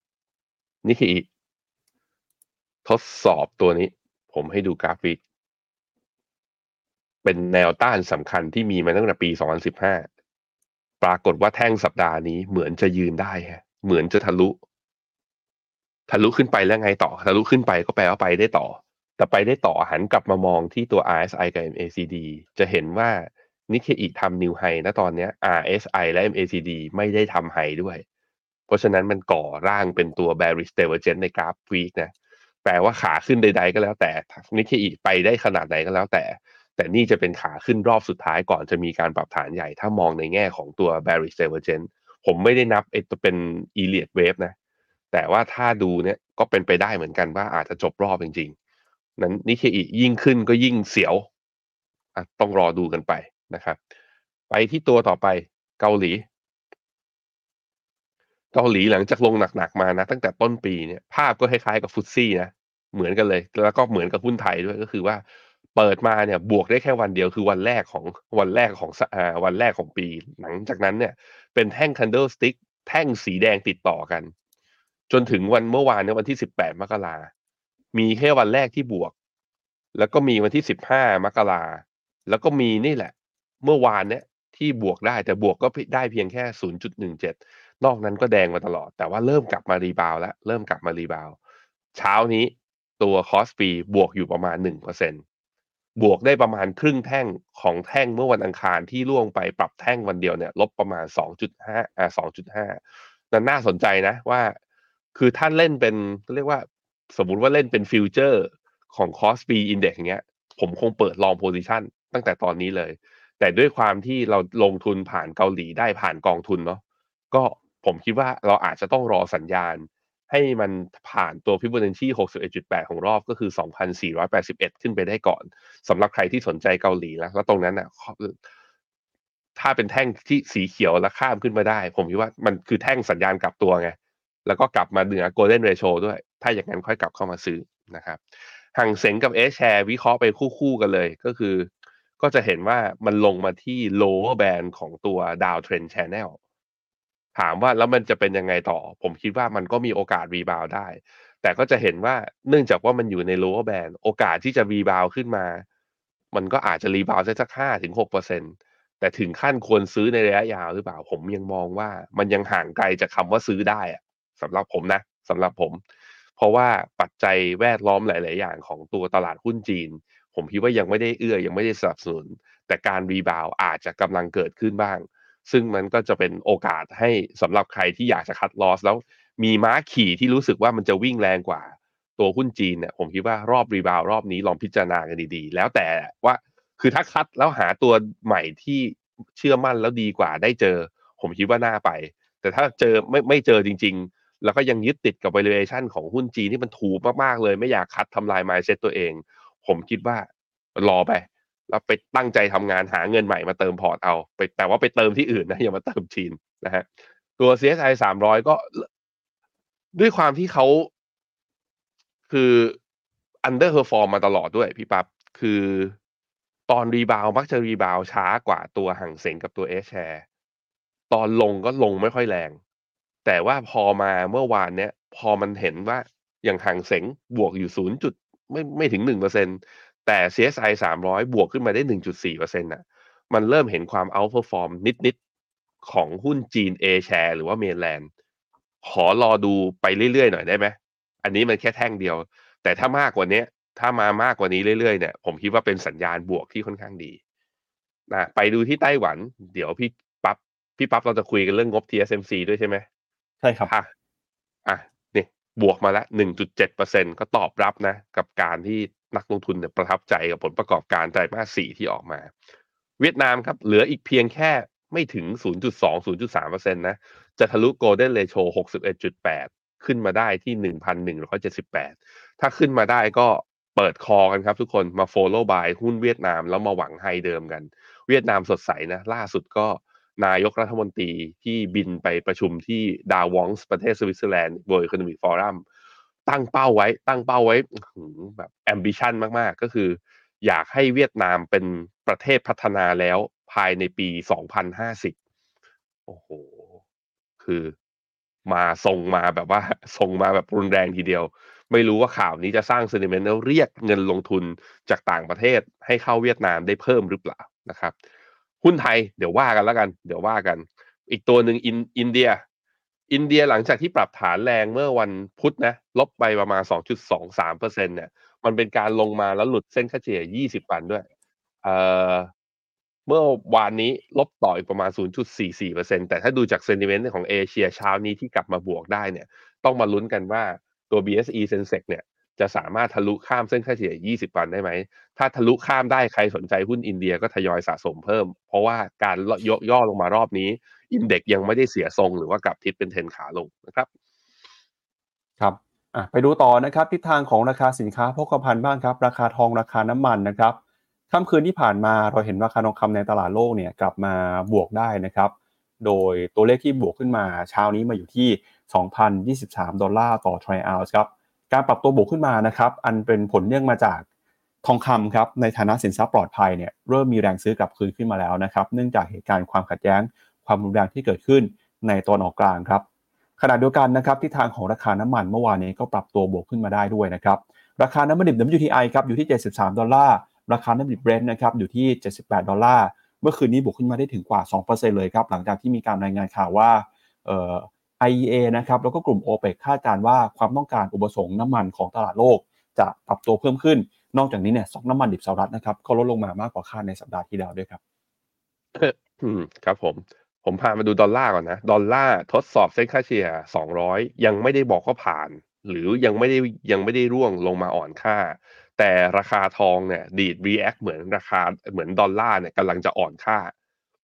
ๆ นี่คือทดสอบตัวนี้ ผมให้ดูกราฟิก เป็นแนวต้านสำคัญที่มีมาตั้งแต่ปี 2015 ปรากฏว่าแท่งสัปดาห์นี้เหมือนจะยืนได้ฮะ เหมือนจะทะลุ ทะลุขึ้นไปแล้วไงต่อ ทะลุขึ้นไปก็แปลว่าไปได้ต่อ แต่ไปได้ต่อหันกลับมามองที่ตัว RSI กับ MACD จะเห็นว่านิเคอีทำนิวไฮนะตอนนี้ RSI และ MACD ไม่ได้ทำไฮด้วย เพราะฉะนั้นมันก่อร่างเป็นตัว bearish divergence ในกราฟวีคนะ แปลว่าขาขึ้นใด ๆ ก็แล้วแต่นิเคอีไปได้ขนาดไหนก็แล้วแต่ แต่นี่จะเป็นขาขึ้นรอบสุดท้ายก่อนจะมีการปรับฐานใหญ่ ถ้ามองในแง่ของตัว bearish divergence ผมไม่ได้นับไอ้ตัวเป็น Elliott wave นะ แต่ว่าถ้าดูเนี่ยก็เป็นไปได้เหมือนกันว่าอาจจะจบรอบจริงๆ นั้นนิเคอียิ่งขึ้นก็ยิ่งเสียวต้องรอดูกันไปนะครับ ไปที่ตัวต่อไปเกาหลี เกาหลีหลังจากลงหนักๆมานะ ตั้งแต่ต้นปีเนี่ยภาพก็คล้ายๆกับฟุตซี่นะเหมือนกันเลย แล้วก็เหมือนกับหุ้นไทยด้วยก็คือว่า เปิดมาเนี่ยบวกได้แค่วันเดียวคือวันแรกของวันแรกของอ่าวันแรกของปี หลังจากนั้นเนี่ยเป็นแท่งคันเดิลสติ๊กแท่งสีแดงติดต่อกัน จนถึงวันเมื่อวานในวันที่สิบแปดมกรามีแค่วันแรกที่บวก แล้วก็มีวันที่สิบห้ามกราแล้วก็มีนี่แหละ เมื่อวานเนี้ยที่บวกได้แต่บวกก็ได้เพียงแค่ศูนย์จุดหนึ่งเจ็ดนอกนั้นก็แดงมาตลอด แต่ว่าเริ่มกลับมา rebound แล้ว เริ่มกลับมา rebound เช้านี้ตัว KOSPI บวกอยู่ประมาณหนึ่งเปอร์เซ็นต์ บวกได้ประมาณครึ่งแท่งของแท่งเมื่อวันอังคารที่ร่วงไปปรับแท่งวันเดียวเนี่ยลบประมาณสองจุดห้าอ่าสองจุดห้านั่นน่าสนใจนะว่า คือท่านเล่นเป็นเรียกว่า สมมุติว่าเล่นเป็นฟิวเจอร์ของ KOSPI index เงี้ย ผมคงเปิด long position ตั้งแต่ตอนนี้เลย แต่ด้วยความที่เราลงทุนผ่านเกาหลีได้ผ่านกองทุนเนาะก็ผมคิดว่าเราอาจจะต้องรอสัญญาณ ให้มันผ่านตัวฟิบ b o n a c 61 61.8 ของรอบก็คือ 2,481 ขึ้นไปได้ก่อนสำหรับใครที่สนใจเกาหลีแล้วแล้วตรงนั้นอะถ้าเป็นแท่งที่สีเขียวแล้วข้ามขึ้นมาได้ ผมคิดว่ามันคือแท่งสัญญาณกลับตัวไง แล้วก็กลับมาเหนือ golden ratio ด้วย ถ้าอย่างนั้นค่อยกลับเข้ามาซื้อนะครับฮั่งเส็งกับ H-Share วิเคราะห์ไปคู่ๆกันเลยก็คือ ก็จะเห็นว่ามันลงมาที่ lower band ของตัว down trend channel ถามว่าแล้วมันจะเป็นยังไงต่อ ผมคิดว่ามันก็มีโอกาส rebound ได้ แต่ก็จะเห็นว่าเนื่องจากว่ามันอยู่ใน lower band โอกาสที่จะ rebound ขึ้นมา มันก็อาจจะ rebound ได้สักห้าถึงหกเปอร์เซ็นต์แต่ถึงขั้นควรซื้อในระยะยาวหรือเปล่า ผมยังมองว่ามันยังห่างไกลจากคำว่าซื้อได้อะสำหรับผมนะสำหรับผม เพราะว่าปัจจัยแวดล้อมหลาย ๆ อย่างของตัวตลาดหุ้นจีน ผมคิดว่ายังไม่ได้เอื้อยังไม่ได้สนับสนุน แต่การ rebound อาจจะกำลังเกิดขึ้นบ้าง ซึ่งมันก็จะเป็นโอกาสให้สำหรับใครที่อยากจะ cut loss แล้วมีม้าขี่ที่รู้สึกว่ามันจะวิ่งแรงกว่าตัวหุ้นจีนเนี่ยผมคิดว่ารอบ rebound รอบนี้ลองพิจารณากันดีๆ แล้วแต่ว่าคือถ้า cut แล้วหาตัวใหม่ที่เชื่อมั่นแล้วดีกว่าได้เจอ ผมคิดว่าน่าไป แต่ถ้าเจอไม่ไม่เจอจริง ๆ แล้วก็ยังยึดติดกับ valuation ของหุ้นจีนที่มันถูกมากๆเลย ไม่อยากคัดทำลาย mindset ตัวเอง ผมคิดว่ารอไป แล้วไปตั้งใจทำงานหาเงินใหม่มาเติมพอร์ตเอาไปแต่ว่าไปเติมที่อื่นนะอย่ามาเติมจีนนะฮะตัว CSI สามร้อยก็ด้วยความที่เขาคือ underperform มาตลอดด้วยพี่ปั๊บคือตอน rebound มักจะ rebound ช้ากว่าตัวฮั่งเส็งกับตัว H-Share ตอนลงก็ลงไม่ค่อยแรง แต่ว่าพอมาเมื่อวานเนี้ย พอมันเห็นว่าอย่างฮั่งเส็งบวกอยู่ศูนย์จุดไม่ไม่ถึงหนึ่งเปอร์เซ็นต์ แต่ CSI สามร้อยบวกขึ้นมาได้หนึ่งจุดสี่เปอร์เซ็นต์อะ มันเริ่มเห็นความ outperform นิด ๆ ของหุ้นจีน A share หรือว่า mainlandขอรอดูไปเรื่อย ๆ หน่อยได้ไหม อันนี้มันแค่แท่งเดียว แต่ถ้ามากกว่านี้ถ้ามามากกว่านี้เรื่อย ๆ เนี่ย ผมคิดว่าเป็นสัญญาณบวกที่ค่อนข้างดีนะไปดูที่ไต้หวัน เดี๋ยวพี่พี่ปั๊บเราจะคุยกันเรื่องงบ TSMC ด้วยใช่ไหมใช่ครับอะอะนี่ บวกมาล้วหนึ่งจุดเปอร์เซ็นก็ตอบรับนะ กับการที่นักลงทุนเนี่ยประทับใจกับผลประกอบการไตรมาสสี่ที่ออกมา เวียดนามครับ เหลืออีกเพียงแค่ไม่ถึง 0.2 0.3%นะ จะทะลุ Golden Ratio 61.8 ขึ้นมาได้ที่ 1,178 ถ้าขึ้นมาได้ก็เปิดคอกันครับทุกคนมา follow by หุ้นเวียดนามแล้วมาหวัง high เดิมกัน เวียดนามสดใสนะ ล่าสุดก็ นายกรัฐมนตรีที่บินไปประชุมที่ดาวองส์ประเทศสวิตเซอร์แลนด์ World Economic Forum ตั้งเป้าไว้ ตั้งเป้าไว้แบบ ambition มากๆ ก็คือ อยากให้เวียดนามเป็นประเทศพัฒนาแล้วภายในปี 2050 โอ้โห คือมาส่งมาแบบว่าส่งมาแบบรุนแรงทีเดียว ไม่รู้ว่าข่าวนี้จะสร้างเซนิเมนต์แล้วเรียกเงินลงทุนจากต่างประเทศให้เข้าเวียดนามได้เพิ่มหรือเปล่านะครับ หุ้นไทยเดี๋ยวว่ากันแล้วกัน เดี๋ยวว่ากัน อีกตัวหนึ่งอินอินเดีย อินเดียหลังจากที่ปรับฐานแรงเมื่อวันพุธนะลบไปประมาณ 2.23%เนี่ย มันเป็นการลงมาแล้วหลุดเส้นค่าเฉลี่ย 20 วันด้วยเอ่อเมื่อวานนี้ลบต่ออีกประมาณ 0.44%แต่ถ้าดูจากเซนติเมนต์ของเอเชียเช้านี้ที่กลับมาบวกได้เนี่ย ต้องมาลุ้นกันว่าตัว BSE Sensex เนี่ย จะสามารถทะลุข้ามเส้นค่าเฉลี่ย 20 วันได้ไหม ถ้าทะลุข้ามได้ใครสนใจหุ้นอินเดียก็ทยอยสะสมเพิ่ม เพราะว่าการย่อย่อลงมารอบนี้ อินเด็กยังไม่ได้เสียทรงหรือว่ากลับทิศเป็นเทนขาลงนะครับ ครับไปดูต่อนะครับทิศทางของราคาสินค้าโภคภัณฑ์บ้างครับ ราคาทองราคาน้ำมันนะครับค่ำคืนที่ผ่านมาเราเห็นราคาทองคำในตลาดโลกเนี่ยกลับมาบวกได้นะครับ โดยตัวเลขที่บวกขึ้นมาเช้านี้มาอยู่ที่ 2,023 ดอลลาร์ต่อทริอัลส์ครับ การปรับตัวบวกขึ้นมานะครับอันเป็นผลเนื่องมาจากทองคำครับในฐานะสินทรัพย์ปลอดภัยเนี่ยเริ่มมีแรงซื้อกลับคืนขึ้นมาแล้วนะครับเนื่องจากเหตุการณ์ความขัดแย้ง ความรุนแรงที่เกิดขึ้นในตอนออกกลางครับขณะเดียวกันนะครับที่ทางของราคาน้ำมันเมื่อวานนี้ก็ปรับตัวบวกขึ้นมาได้ด้วยนะครับราคาน้ำมันดิบ WTI ครับอยู่ที่ 73 ดอลลาร์ราคาน้ำมันดิบเบรนท์นะครับอยู่ที่ 78 ดอลลาร์เมื่อคืนนี้บวกขึ้นมาได้ถึงกว่า 2%เลยครับหลังจากที่มีการรายงานข่าวว่า IEA นะครับแล้วก็กลุ่ม o p e ปคาดการว่าความต้องการอุปสงค์น้ำมันของตลาดโลก จะปรับตัวเพิ่มขึ้น นอกจากนี้เนี่ยสอกน้ำมันดิบสหรัฐนะครับก็ลดลงมามากกว่าคาดในสัปดาห์ที่แล้วด้วยครับครับผมผมพามาดูดอลลาร์ก่อนนะ ดอลลาร์ทดสอบเส้นค่าเฉลี่ย 200 ยังไม่ได้บอกว่าผ่าน หรือยังไม่ได้ยังไม่ได้ร่วงลงมาอ่อนค่า แต่ราคาทองเนี่ยดีด react เหมือนราคาเหมือนดอลลาร์เนี่ยกำลังจะอ่อนค่า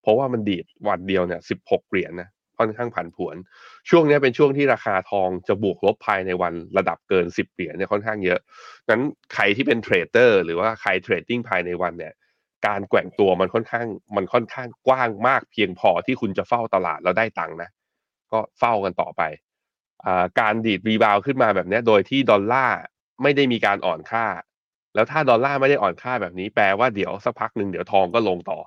เพราะว่ามันดีดวันเดียวเนี่ยสิบหกเหรียญนะ ค่อนข้างผันผวน ช่วงนี้เป็นช่วงที่ราคาทองจะบวกลบภายในวันระดับเกินสิบเหรียญเนี่ยค่อนข้างเยอะนั้นใครที่เป็น trader หรือว่าใคร trading ภายในวันเนี่ยการแกว่งตัวมันค่อนข้างมันค่อนข้างกว้างมากเพียงพอที่คุณจะเฝ้าตลาดแล้วได้ตังค์นะ ก็เฝ้ากันต่อไปการดีด rebound ขึ้นมาแบบนี้โดยที่ดอลลาร์ไม่ได้มีการอ่อนค่า แล้วถ้าดอลลาร์ไม่ได้อ่อนค่าแบบนี้แปลว่าเดี๋ยวสักพักหนึ่งเดี๋ยวทองก็ลงต่อ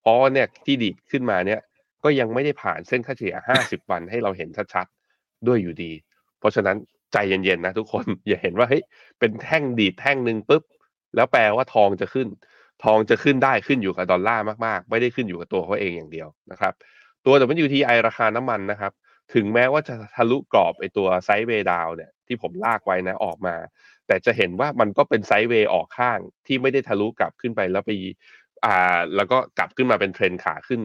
เพราะว่าเนี่ยที่ดีดขึ้นมาเนี่ย ก็ยังไม่ได้ผ่านเส้นค่าเฉลี่ย 50 วันให้เราเห็นชัดๆ ด้วยอยู่ดี เพราะฉะนั้นใจเย็นๆนะทุกคน อย่าเห็นว่าเฮ้ยเป็นแท่งดีดแท่งหนึ่งปุ๊บ แล้วแปลว่าทองจะขึ้น ทองจะขึ้นได้ขึ้นอยู่กับดอลลาร์มากๆ ไม่ได้ขึ้นอยู่กับตัวเขาเองอย่างเดียวนะครับ ตัว WTI ราคาน้ำมันนะครับ ถึงแม้ว่าจะทะลุกรอบไอตัว sideway down เนี่ยที่ผมลากไว้นะออกมา แต่จะเห็นว่ามันก็เป็น sideway ออกข้างที่ไม่ได้ทะลุกลับขึ้นไปแล้วไปอ่าแล้วก็กลับขึ้นมาเป็นเทรนขาขึ้น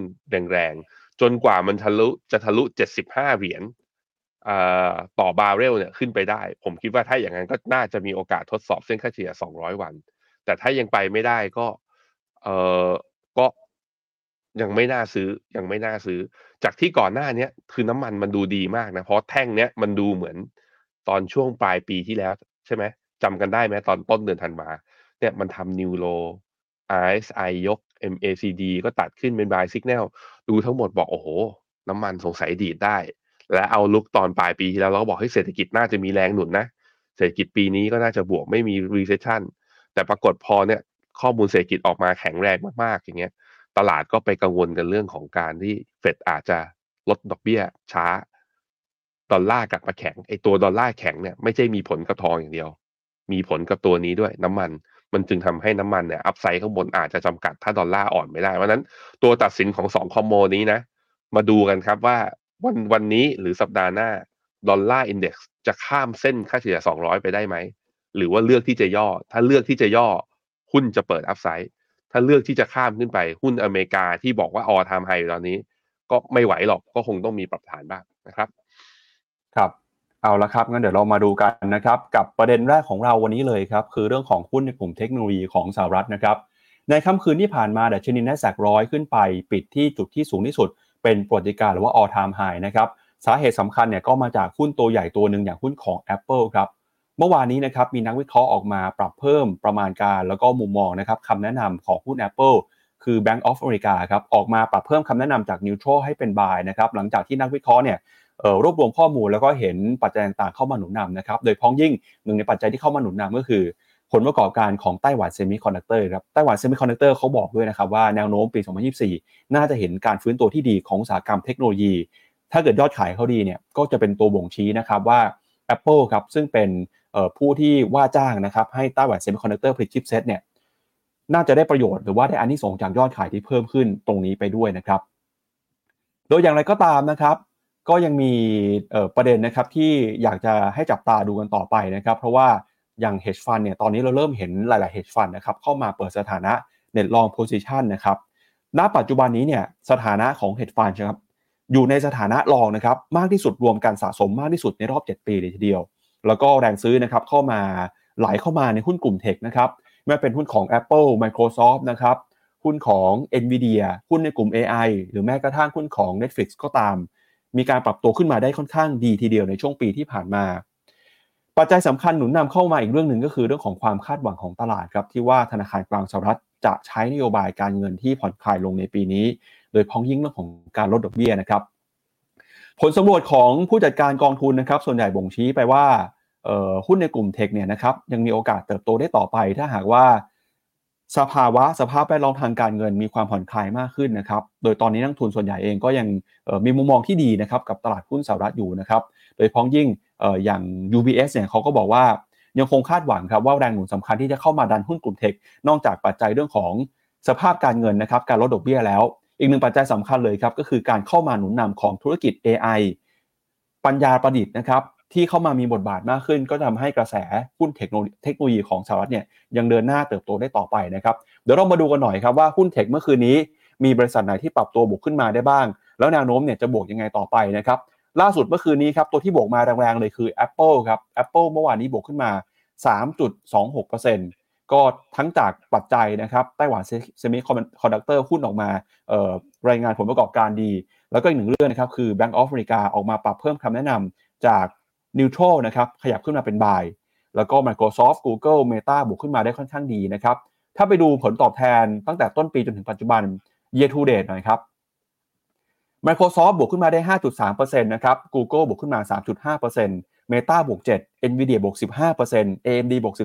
แรงๆ จนกว่ามันทะลุจะทะลุ75เหรียญต่อบาร์เรลเนี่ยขึ้นไปได้ ผมคิดว่าถ้าอย่างนั้นก็น่าจะมีโอกาสทดสอบเส้นค่าเฉลี่ย200วัน แต่ถ้ายังไปไม่ได้ก็เออก็ยังไม่น่าซื้อยังไม่น่าซื้อ จากที่ก่อนหน้านี้คือน้ำมันมันดูดีมากนะ เพราะแท่งเนี้ยมันดูเหมือนตอนช่วงปลายปีที่แล้ว ใช่ไหมจำกันได้ไหมตอนต้นเดือนธันวาเนี่ยมันทำนิวโล RSI ยก MACD ก็ตัดขึ้นเป็น buy signal ดูทั้งหมดบอกโอ้โห น้ำมันสงสัยดีดได้ และเอาลุกตอนปลายปีที่แล้วเราก็บอกให้เศรษฐกิจน่าจะมีแรงหนุนนะ เศรษฐกิจปีนี้ก็น่าจะบวกไม่มี recession แต่ปรากฏพอเนี่ยข้อมูลเศรษฐกิจออกมาแข็งแรงมากๆอย่างเงี้ย ตลาดก็ไปกังวลกันเรื่องของการที่เฟดอาจจะลดดอกเบี้ยช้า ดอลลาร์กลับมาแข็งไอตัวดอลลาร์แข็งเนี่ยไม่ใช่มีผลกับทองอย่างเดียว มีผลกับตัวนี้ด้วยน้ำมัน มันจึงทำให้น้ำมันเนี่ยอัพไซด์ข้างบนอาจจะจำกัดถ้าดอลลาร์อ่อนไม่ได้เพราะนั้นตัวตัดสินของสอง commo นี้นะ มาดูกันครับว่าวันวันนี้หรือสัปดาห์หน้า Dollar Index จะข้ามเส้นค่าเฉลี่ย 200 ไปได้ไหม หรือว่าเลือกที่จะย่อ ถ้าเลือกที่จะย่อ หุ้นจะเปิด upside ถ้าเลือกที่จะข้ามขึ้นไปหุ้นอเมริกาที่บอกว่า all time high อยู่ตอนนี้ ก็ไม่ไหวหรอกก็คงต้องมีปรับฐานบ้างนะครับ ครับ เอาละครับงั้นเดี๋ยวเรามาดูกันนะครับกับประเด็นแรกของเราวันนี้เลยครับคือเรื่องของหุ้นในกลุ่มเทคโนโลยีของสหรัฐนะครับในค่ำคืนที่ผ่านมาดัชนีนแสกร้อยขึ้นไป ปิดที่จุดที่สูงที่สุด เป็นปรติการหรือว่า all time high นะครับสาเหตุสำคัญเนี่ยก็มาจากหุ้นตัวใหญ่ตัวหนึ่งอย่างหุ้นของ Apple ครับเมื่อวานนี้นะครับมีนักวิเคราะห์ออกมาปรับเพิ่มประมาณการแล้วก็มุมมองนะครับคำแนะนำของหุ้น Apple คือ Bank of America ครับออกมาปรับเพิ่มคำแนะนำจาก neutral ให้เป็น buy นะครับหลังจากที่นักวิเคราะห์เนี่ย รวบรวมข้อมูลแล้วก็เห็นปัจจัยต่างๆเข้ามาหนุนนำนะครับ โดยพ้องยิ่งหนึ่งในปัจจัยที่เข้ามาหนุนนำก็คือ ผลประกอบการของไต้หวันเซมิคอนดักเตอร์ครับไต้หวันเซมิคอนดักเตอร์เขาบอกด้วยนะครับว่าแนวโน้มปี 2024 น่าจะเห็นการฟื้นตัวที่ดีของอุตสาหกรรมเทคโนโลยี ถ้าเกิดยอดขายเขาดีเนี่ยก็จะเป็นตัวบ่งชี้นะครับว่า Apple ครับซึ่งเป็นผู้ที่ว่าจ้างนะครับให้ไต้หวันเซมิคอนดักเตอร์ผลิต chipset เนี่ยน่าจะได้ประโยชน์หรือว่าได้อานิสงส์จากยอดขายที่เพิ่มขึ้นตรงนี้ไปด้วยนะครับ โดยอย่างไรก็ตามนะครับ ก็ยังมีประเด็นนะครับที่อยากจะให้จับตาดูกันต่อไปนะครับ เพราะว่าอย่าง hedge fund เนี่ยตอนนี้เราเริ่มเห็นหลาย ๆ hedge fund นะครับเข้ามาเปิดสถานะ net long position นะครับณปัจจุบันนี้เนี่ยสถานะของ hedge fund ครับอยู่ในสถานะรองนะครับมากที่สุดรวมกันสะสมมากที่สุดในรอบ 7 ปีเลยทีเดียว แล้วก็แรงซื้อนะครับเข้ามาไหลเข้ามาในหุ้นกลุ่มเทคนะครับไม่เป็นหุ้นของ Apple Microsoft นะครับหุ้นของ NVIDIA หุ้นในกลุ่ม AI หรือแม้กระทั่งหุ้นของ Netflix ก็ตาม มีการปรับตัวขึ้นมาได้ค่อนข้างดีทีเดียวในช่วงปีที่ผ่านมา ปัจจัยสำคัญหนุนนำเข้ามาอีกเรื่องหนึ่งก็คือเรื่องของความคาดหวังของตลาดครับที่ว่าธนาคารกลางสหรัฐจะใช้นโยบายการเงินที่ผ่อนคลายลงในปีนี้ โดยพ้องยิ่งเรื่องของการลดดอกเบี้ยนะครับ ผลสำรวจของผู้จัดการกองทุนนะครับ ส่วนใหญ่บ่งชี้ไปว่าหุ้นในกลุ่มเทคเนี่ยนะครับยังมีโอกาสเติบโตได้ต่อไปถ้าหากว่า สภาวะสภาพแวดล้อมทางการเงินมีความผ่อนคลายมากขึ้นนะครับ โดยตอนนี้นักทุนส่วนใหญ่เองก็ยังมีมุมมองที่ดีนะครับกับตลาดหุ้นสหรัฐอยู่นะครับ โดยพ้องยิ่งอย่าง UBS เนี่ยเขาก็บอกว่ายังคงคาดหวังครับว่าแรงหนุนสำคัญที่จะเข้ามาดันหุ้นกลุ่มเทค นอกจากปัจจัยเรื่องของสภาพการเงินนะครับการลดดอกเบี้ยแล้ว อีกหนึ่งปัจจัยสำคัญเลยครับก็คือการเข้ามาหนุนนำของธุรกิจ AI ปัญญาประดิษฐ์นะครับ ที่เข้ามามีบทบาทมากขึ้น ก็ทำให้กระแสหุ้นเทคโนโลยีของสหรัฐเนี่ยยังเดินหน้าเติบโตได้ต่อไปนะครับเดี๋ยวเรามาดูกันหน่อยครับว่าหุ้น tech เมื่อคืนนี้ มีบริษัทไหนที่ปรับตัวบวกขึ้นมาได้บ้าง แล้วแนวโน้มเนี่ยจะบวกยังไงต่อไปนะครับล่าสุดเมื่อคืนนี้ครับตัวที่บวกมาแรงๆเลยคือ Apple ครับ Apple เมื่อวานนี้บวกขึ้นมา 3.26%ก็ทั้งจากปัจจัยนะครับไต้หวันเซมิคอนดักเตอร์หุ้นออกมารายงานผลประกอบการดี แล้วก็อีกหนึ่งเรื่องนะครับคือ Bank of America ออกมาปรับเพิ่มคำแนะนำจาก neutral นะครับขยับขึ้นมาเป็น buy แล้วก็ Microsoft Google Meta บวกขึ้นมาได้ค่อนข้างดีนะครับ ถ้าไปดูผลตอบแทนตั้งแต่ต้นปีจนถึงปัจจุบัน year to date หน่อยครับ Microsoft บวกขึ้นมาได้ 5.3%นะครับ Google บวกขึ้นมา 3.5% Meta บวก 7 Nvidia บวก 15% AMD บวก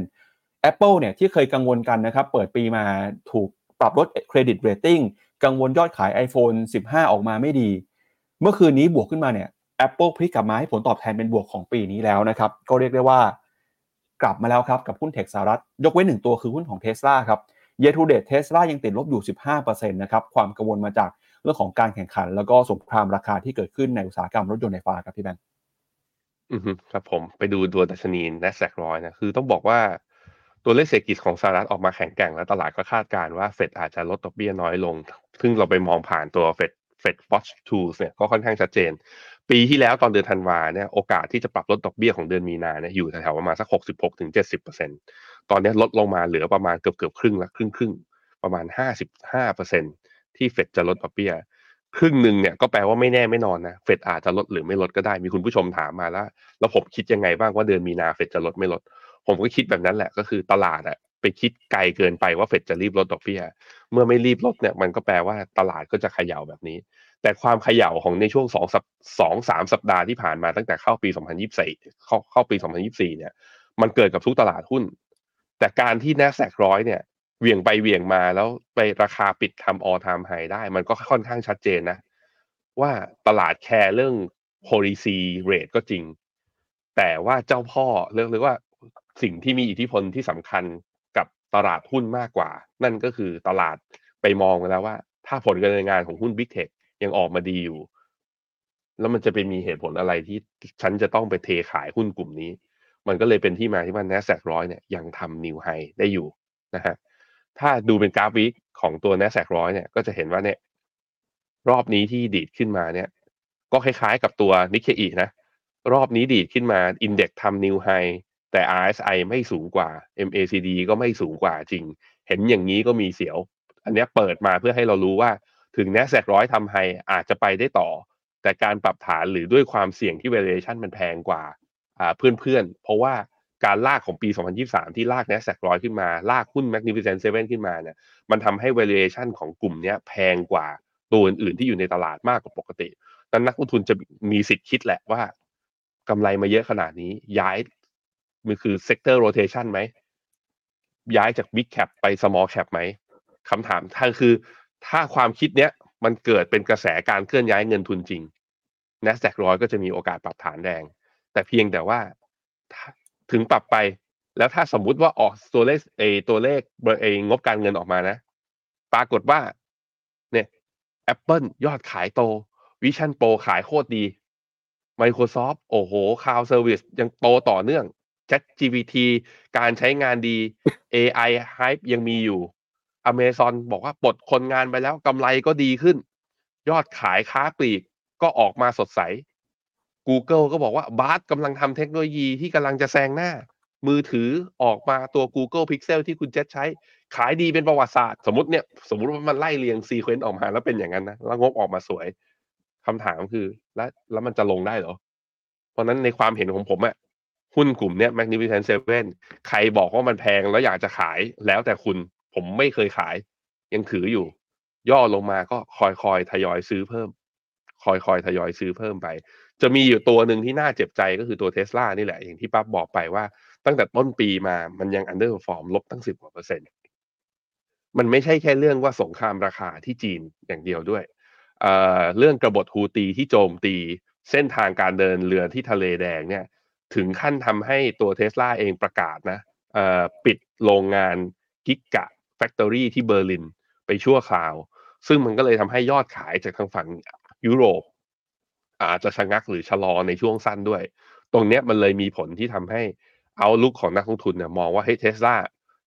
12% Apple เนี่ยที่เคยกังวลกันนะครับ เปิดปีมาถูกปรับลด credit ratingกังวลยอดขาย iPhone 15 ออกมาไม่ดี เมื่อคืนนี้บวกขึ้นมาเนี่ย Apple พลิกกลับมาให้ผลตอบแทนเป็นบวกของปีนี้แล้วนะครับ ก็เรียกได้ว่ากลับมาแล้วครับ กับหุ้นเทคสหรัฐ ยกเว้นหนึ่งตัวคือหุ้นของเท s l a ครับเยทูเดตเทสลายังติดลบอยู่ 15%นะครับความกังวลมาจากเรื่องของการแข่งขัน แล้วก็สงครามราคาที่เกิดขึ้นในอุตสาหกรรมรถยนต์ไฟฟ้าครับพี่แบงค์อืมครับผมไปดูตัวดัชนีน n สแ s กร้อยนะคือต้องบอกว่าตัวเลขเศรษฐกิจของสหรัฐออกมาแข็งแกร่งและตลาดก็คาดการณ์ว่าเฟดอาจจะลดดอกเบี้ยน้อยลง ซึ่งเราไปมองผ่านตัวเฟดเฟดฟอชทูสเนี่ยก็ค่อนข้างชัดเจน ปีที่แล้วตอนเดือนธันวาเนี่ยโอกาสที่จะปรับลดดอกเบี้ยของเดือนมีนาเนี่ยอยู่แถวๆประมาณสักหกสิบหกถึงเจ็ดสิบเปอร์เซ็นตอนนี้ลดลงมาเหลือประมาณเกือบเกือบครึ่งละครึ่งครึ่งประมาณห้าสิบห้าเปอร์เซ็นที่เฟดจะลดดอกเบี้ย ครึ่งหนึ่งเนี่ยก็แปลว่าไม่แน่ไม่นอนนะเฟดอาจจะลดหรือไม่ลดก็ได้มีคุณผู้ชมถามมาแล้ว แล้วผมคิดยังไงบ้างว่าเดือนมีนาเฟดจะลดไม่ลด ผมก็คิดแบบนั้นแหละก็คือตลาดอะไปคิดไกลเกินไปว่าเฟดจะรีบลดดอกเบี้ย เมื่อไม่รีบลดเนี่ยมันก็แปลว่าตลาดก็จะขย่าแบบนี้ แต่ความเขย่าของในช่วงสองสัปสองสามสัปดาห์ที่ผ่านมาตั้งแต่เข้าปีสองพันยิบสี่เข้าเข้าปีสองพันยิบสี่เนี่ย มันเกิดกับทุกตลาดหุ้น แต่การที่ n a s d a q ร้อยเนี่ยเวี่ยงไปเวี่ยงมาแล้วไปราคาปิดทำ all time high ได้ มันก็ค่อนข้างชัดเจนนะ ว่าตลาดแคร์เรื่อง policy rate ก็จริง แต่ว่าเจ้าพ่อเรียกเลยว่าสิ่งที่มีอิทธิพลที่สำคัญกับตลาดหุ้นมากกว่า นั่นก็คือตลาดไปมองแล้วว่า ถ้าผลการดำเนินงานของหุ้น Big Tech ยังออกมาดีอยู่ แล้วมันจะไปมีเหตุผลอะไรที่ฉันจะต้องไปเทขายหุ้นกลุ่มนี้ มันก็เลยเป็นที่มาที่ว่า NASDAQ ร้อยเนี่ยยังทำนิวไฮได้อยู่นะฮะถ้าดูเป็นกราฟวิของตัว NASDAQ ร้อยเนี่ยก็จะเห็นว่าเนี่ยรอบนี้ที่ดีดขึ้นมาเนี่ย ก็คล้ายๆกับตัวนิเคอีนะ รอบนี้ดีดขึ้นมาอินเด็กซ์ทำนิวไฮแต่ RSI ไม่สูงกว่า MACD ก็ไม่สูงกว่าจริง เห็นอย่างนี้ก็มีเสียว อันนี้เปิดมาเพื่อให้เรารู้ว่า ถึง NASDAQ ร้อยทำไฮอาจจะไปได้ต่อ แต่การปรับฐานหรือด้วยความเสี่ยงที่ valuation มันแพงกว่าเพื่อนๆ เพราะว่าการลากของปี 2023 ที่ลาก NASDAQ ร้อยขึ้นมา ลากหุ้น Magnificent Seven ขึ้นมาเนี่ยมันทำให้ valuation ของกลุ่มนี้แพงกว่าตัวอื่นๆที่อยู่ในตลาดมากกว่าปกตินั้นนักลงทุนจะมีสิทธิ์คิดแหละว่ากำไรมาเยอะขนาดนี้ย้ายมันคือ sector rotation ไหมย้ายจาก big cap ไป small cap ไหมคำถามท่านคือ ถ้าความคิดเนี้ยมันเกิดเป็นกระแสการเคลื่อนย้ายเงินทุนจริง NASDAQ ร้อยก็จะมีโอกาสปรับฐานแดง แต่เพียงแต่ว่าถึงปรับไป แล้วถ้าสมมุติว่าออกตัวเลขเอตัวเลขเองบการเงินออกมานะ ปรากฏว่า เนี่ย Apple ยอดขายโต Vision Pro ขายโคตรดี Microsoft โอ้โห Cloud Service ยังโตต่อเนื่อง Chat GPT การใช้งานดี AI Hype ยังมีอยู่ Amazon บอกว่าปลดคนงานไปแล้วกำไรก็ดีขึ้น ยอดขายค้าปลีกก็ออกมาสดใส Google ก็บอกว่าบาร์กำลังทำเทคโนโลยีที่กำลังจะแซงหน้า มือถือออกมาตัว Google Pixel ที่คุณเจษใช้ ขายดีเป็นประวัติศาสตร์ สมมติเนี่ยสมมติว่ามันไล่เรียงซีเควนต์ออกมาแล้วเป็นอย่างนั้นนะ แล้วงบออกมาสวยคำถามคือ แล้วแล้วมันจะลงได้เหรอ เพราะนั้นในความเห็นของผมอะหุ้นกลุ่มเนี้ย Magnificent Seven ใครบอกว่ามันแพงแล้วอยากจะขายแล้วแต่คุณ ผมไม่เคยขาย ยังถืออยู่ ย่อลงมาก็คอยคอยทยอยซื้อเพิ่ม คอยคอยทยอยซื้อเพิ่มไป จะมีอยู่ตัวหนึ่งที่น่าเจ็บใจก็คือตัวเทสลานี่แหละ อย่างที่ปั๊บอกไปว่า ตั้งแต่ต้นปีมามันยัง underperform ลบตั้งสิบกว่าเปอร์เซ็นต์มันไม่ใช่แค่เรื่องว่าสงครามราคาที่จีนอย่างเดียวด้วยเอ่อเรื่องกระบฏฮูตีที่โจมตีเส้นทางการเดินเรือที่ทะเลแดงเนี่ย ถึงขั้นทำให้ตัวเทสลาเองประกาศนะเอ่อปิดโรงงาน Gigafactory ที่เบอร์ลินไปชั่วคราว ซึ่งมันก็เลยทำให้ยอดขายจากทางฝั่งยุโรป อาจจะชะงักหรือชะลอในช่วงสั้นด้วย ตรงเนี้ยมันเลยมีผลที่ทำให้ outlook ของนักลงทุนเนี่ยมองว่าเฮ้ยเทสลา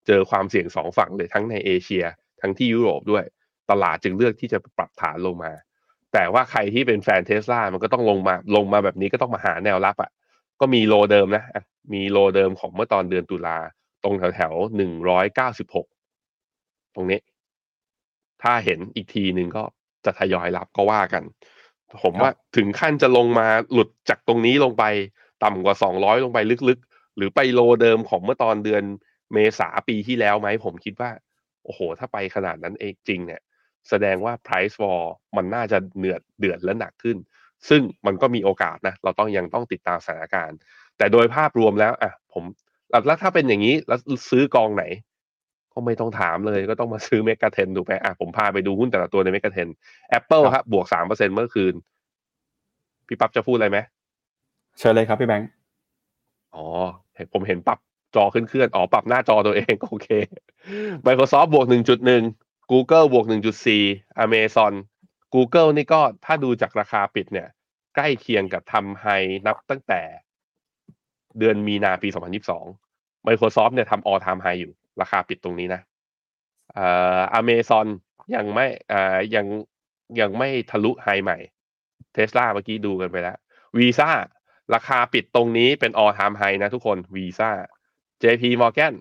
เจอความเสี่ยงสองฝั่งเลยทั้งในเอเชีย ทั้งที่ยุโรปด้วย ตลาดจึงเลือกที่จะปรับฐานลงมา แต่ว่าใครที่เป็นแฟนเทสลามันก็ต้องลงมาลงมาแบบนี้ก็ต้องมาหาแนวรับอะ่ะก็มีโลเดิมนะ มีโลเดิมของเมื่อตอนเดือนตุลา ตรงแถวแถวหนึ่งร้อยเก้าสิบหก ตรงนี้ ถ้าเห็นอีกทีหนึ่งก็จะทยอยรับก็ว่ากัน ผมว่าถึงขั้นจะลงมาหลุดจากตรงนี้ลงไปต่ำกว่าสองร้อยลงไปลึกๆ หรือไปโลเดิมของเมื่อตอนเดือนเมษาปีที่แล้วไหมผมคิดว่า โอ้โห ถ้าไปขนาดนั้นเองจริงเนี่ย แสดงว่า price war มันน่าจะเนือดเดือดและหนักขึ้น ซึ่งมันก็มีโอกาสนะ เราต้องยังต้องติดตามสถานการณ์ แต่โดยภาพรวมแล้วอะผมแล้วถ้าเป็นอย่างนี้แล้วซื้อกองไหน ก็ไม่ต้องถามเลยก็ต้องมาซื้อเมกะเทนถูกไหมอะผมพาไปดูหุ้นแต่ละตัวในเมกะเทน Apple ครับบวกสามเปอร์เซ็นเมื่อคืน พี่ปั๊บจะพูดอะไรไหมเชิญเลยครับพี่แบงค์อ๋อผมเห็นปรับจอขึ้นเคลื่อนอ๋อปรับหน้าจอตัวเองโอเค Microsoft บวกหนึ่งจุดหนึ่ง Google บวกหนึ่งจุดสี่ Amazon Google นี่ก็ถ้าดูจากราคาปิดเนี่ย ใกล้เคียงกับทำไฮนับตั้งแต่ เดือนมีนาปี 2022 Microsoft เนี่ยทำ all time high อยู่ ราคาปิดตรงนี้นะเอ่อ Amazon ยังไม่เอ่อยังยังไม่ทะลุไฮใหม่ Tesla เมื่อกี้ดูกันไปแล้ว Visa ราคาปิดตรงนี้เป็น all time high นะทุกคน Visa JP Morgan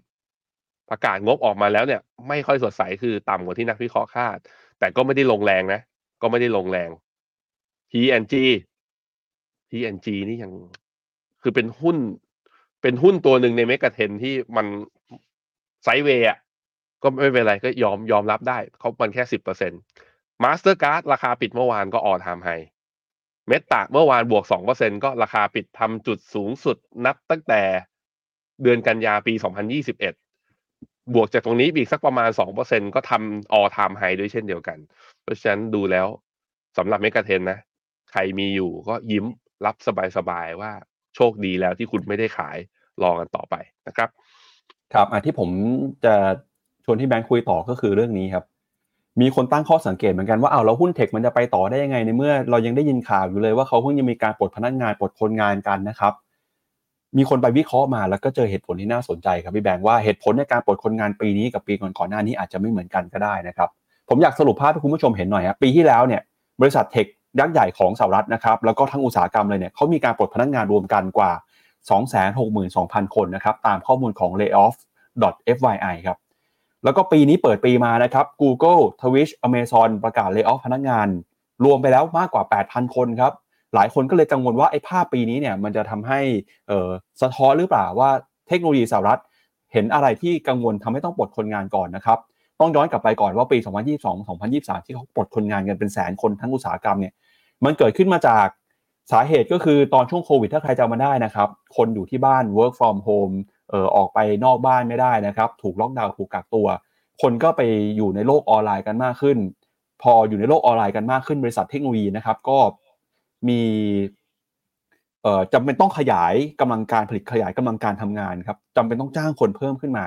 ประกาศงบออกมาแล้วเนี่ย ไม่ค่อยสดใสคือต่ำกว่าที่นักวิเคราะห์คาด แต่ก็ไม่ได้ลงแรงนะ ก็ไม่ได้ลงแรง P&G P&G นี่ยัง คือเป็นหุ้น เป็นหุ้นตัวหนึ่งใน Mega Ten ที่มัน sideway อะก็ไม่เป็นไรก็ยอมยอมรับได้เขามันแค่สิบเปอร์เซ็นต์ Mastercard ราคาปิดเมื่อวานก็ all time high Meta เมื่อวานบวกสองเปอร์เซ็นก็ราคาปิดทำจุดสูงสุดนับตั้งแต่เดือนกันยาปีสองพันยี่สิบเอ็ดบวกจากตรงนี้อีกสักประมาณสองเปอร์เซ็นก็ทำ all time high ด้วยเช่นเดียวกัน เพราะฉะนั้นดูแล้วสำหรับ Mega Ten นะ ใครมีอยู่ก็ยิ้มรับสบายๆว่าโชคดีแล้วที่คุณไม่ได้ขายรอกันต่อไปนะครับ ครับอะที่ผมจะชวนที่แบงค์คุยต่อก็คือเรื่องนี้ครับ มีคนตั้งข้อสังเกตเหมือนกันว่าเอาแล้วหุ้น tech มันจะไปต่อได้ยังไงในเมื่อ เรายังได้ยินข่าวอยู่เลยว่าเขาเพิ่งจะมีการปลดพนักงานปลดคนงานกันนะครับ มีคนไปวิเคราะห์มาแล้วก็เจอเหตุผลที่น่าสนใจครับพี่แบงค์ว่าเหตุผลในการปลดคนงานปีนี้กับปีก่อนๆหน้านี้อาจจะไม่เหมือนกันก็ได้นะครับ ผมอยากสรุปภาพให้คุณผู้ชมเห็นหน่อยครับปีที่แล้วเนี่ยบริษัทเทคยักษ์ใหญ่ของสหรัฐนะครับแล้วก็ทั้งอุตสาหกรรมเลยเนี่ยเขามีการปลดพนักงานรวมกันกว่า 262,000 คนนะครับตามข้อมูลของ layoff.fyi ครับแล้วก็ปีนี้เปิดปีมานะครับ Google Twitch Amazon ประกาศ layoff พนักงาน รวมไปแล้วมากกว่า 8,000 คนครับหลายคนก็เลยกังวลว่าไอ้ภาพปีนี้เนี่ยมันจะทำให้สะท้อนหรือเปล่าว่าเทคโนโลยีสหรัฐเห็นอะไรที่กังวลทำให้ต้องปลดคนงานก่อนนะครับ ต้องย้อนกลับไปก่อนว่าปี 2022-2023 ที่เขาปลดคนงานกันเป็นแสนคนทั้งอุตสาหกรรมเนี่ย มันเกิดขึ้นมาจาก สาเหตุก็คือตอนช่วงโควิดถ้าใครจำมาได้นะครับ คนอยู่ที่บ้าน work from home เอ่อออกไปนอกบ้านไม่ได้นะครับ ถูกล็อกดาวน์ถูกกักตัว คนก็ไปอยู่ในโลกออนไลน์กันมากขึ้น พออยู่ในโลกออนไลน์กันมากขึ้นบริษัทเทคโนโลยีนะครับ ก็มีเอ่อจำเป็นต้องขยายกำลังการผลิตขยายกำลังการทำงานครับจำเป็นต้องจ้างคนเพิ่มขึ้นมา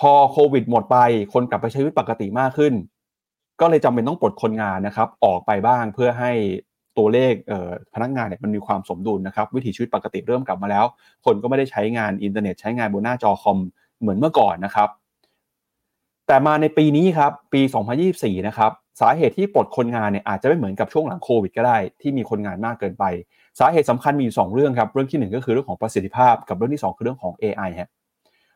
พอโควิดหมดไป คนกลับไปใช้ชีวิตปกติมากขึ้น ก็เลยจำเป็นต้องปลดคนงานนะครับ ออกไปบ้างเพื่อให้ ตัวเลขพนักงานเนี่ยมันมีความสมดุลนะครับ วิถีชีวิตปกติเริ่มกลับมาแล้ว คนก็ไม่ได้ใช้งานอินเทอร์เน็ตใช้งานบนหน้าจอคอมเหมือนเมื่อก่อนนะครับ แต่มาในปีนี้ครับปี 2024 นะครับสาเหตุที่ปลดคนงานเนี่ยอาจจะไม่เหมือนกับช่วงหลังโควิดก็ได้ ที่มีคนงานมากเกินไป สาเหตุสำคัญมีอยู่2เรื่องครับ เรื่องที่ 1 ก็คือเรื่องของประสิทธิภาพ กับเรื่องที่ 2 คือเรื่องของ AI ฮะ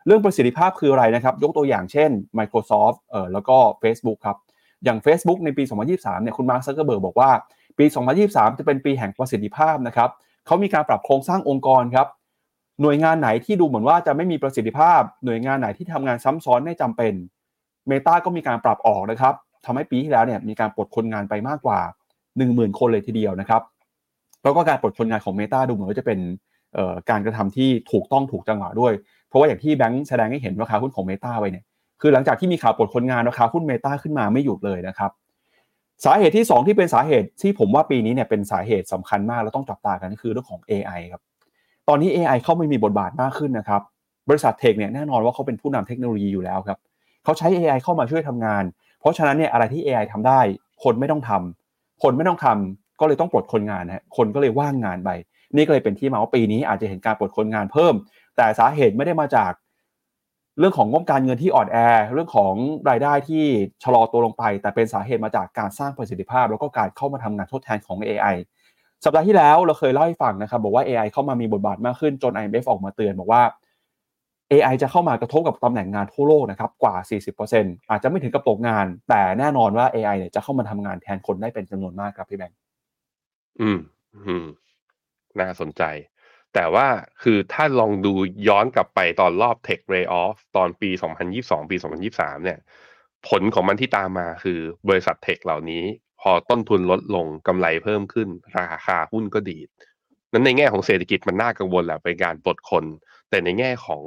เรื่องประสิทธิภาพคืออะไรนะครับ ยกตัวอย่างเช่น Microsoft เอ่อแล้วก็ Facebook ครับอย่าง Facebook ในปี 2023 เนี่ยคุณมาร์คซักเกอร์เบิร์กบอกว่า ปี 2023 จะเป็นปีแห่งประสิทธิภาพนะครับเขามีการปรับโครงสร้างองค์กรครับหน่วยงานไหนที่ดูเหมือนว่าจะไม่มีประสิทธิภาพ หน่วยงานไหนที่ทำงานซ้ำซ้อนไม่จำเป็น Meta ก็มีการปรับออกนะครับทำให้ปีที่แล้วเนี่ยมีการปลดคนงานไปมากกว่า 10,000 คนเลยทีเดียวนะครับแล้วก็การปลดคนงานของ Meta ดูเหมือนว่าจะเป็นการกระทำที่ถูกต้องถูกจังหวะด้วย เพราะว่าอย่างที่แบงค์แสดงให้เห็นราคาหุ้นของ Meta ไว้เนี่ยคือหลังจากที่มีข่าวปลดคนงานราคาหุ้น Meta ขึ้นมาไม่หยุดเลยนะครับ สาเหตุที่ 2 ที่เป็นสาเหตุที่ผมว่าปีนี้เนี่ยเป็นสาเหตุสำคัญมาก แล้วต้องจับตากันก็คือเรื่องของ AI ครับตอนนี้ AI เข้ามามีบทบาทมากขึ้นนะครับบริษัทเทคเนี่ยแน่นอนว่าเขาเป็นผู้นำเทคโนโลยีอยู่แล้วครับเขาใช้ AI เข้ามาช่วยทำงาน เพราะฉะนั้นเนี่ยอะไรที่ AI ทำได้ คนไม่ต้องทำคนไม่ต้องทำก็เลยต้องปลดคนงานนะคนก็เลยว่างงานไปนี่ก็เลยเป็นที่มาว่าปีนี้อาจจะเห็นการปลดคนงานเพิ่ม แต่สาเหตุไม่ได้มาจาก เรื่องของงบการเงินที่อ่อนแอ เรื่องของรายได้ที่ชะลอตัวลงไป แต่เป็นสาเหตุมาจากการสร้างประสิทธิภาพ แล้วก็การเข้ามาทำงานทดแทนของ AI สัปดาห์ที่แล้วเราเคยเล่าให้ฟังนะครับบอกว่า AI เข้ามามีบทบาทมากขึ้นจน IMF ออกมาเตือนบอกว่า AI จะเข้ามากระทบกับตำแหน่งงานทั่วโลกนะครับกว่า 40%อาจจะไม่ถึงกับตกงาน แต่แน่นอนว่า AI เนี่ยจะเข้ามาทำงานแทนคนได้เป็นจำนวนมากครับพี่แบงค์อืมอืมน่าสนใจ แต่ว่าคือถ้าลองดูย้อนกลับไปตอนรอบ Tech Layoff ตอนปี 2022 ปี 2023 เนี่ย ผลของมันที่ตามมาคือบริษัทเทคเหล่านี้ พอต้นทุนลดลงกำไรเพิ่มขึ้น ราคาหุ้นก็ดีด นั้นในแง่ของเศรษฐกิจมันน่ากังวลแหละเป็นการปลดคน แต่ในแง่ของ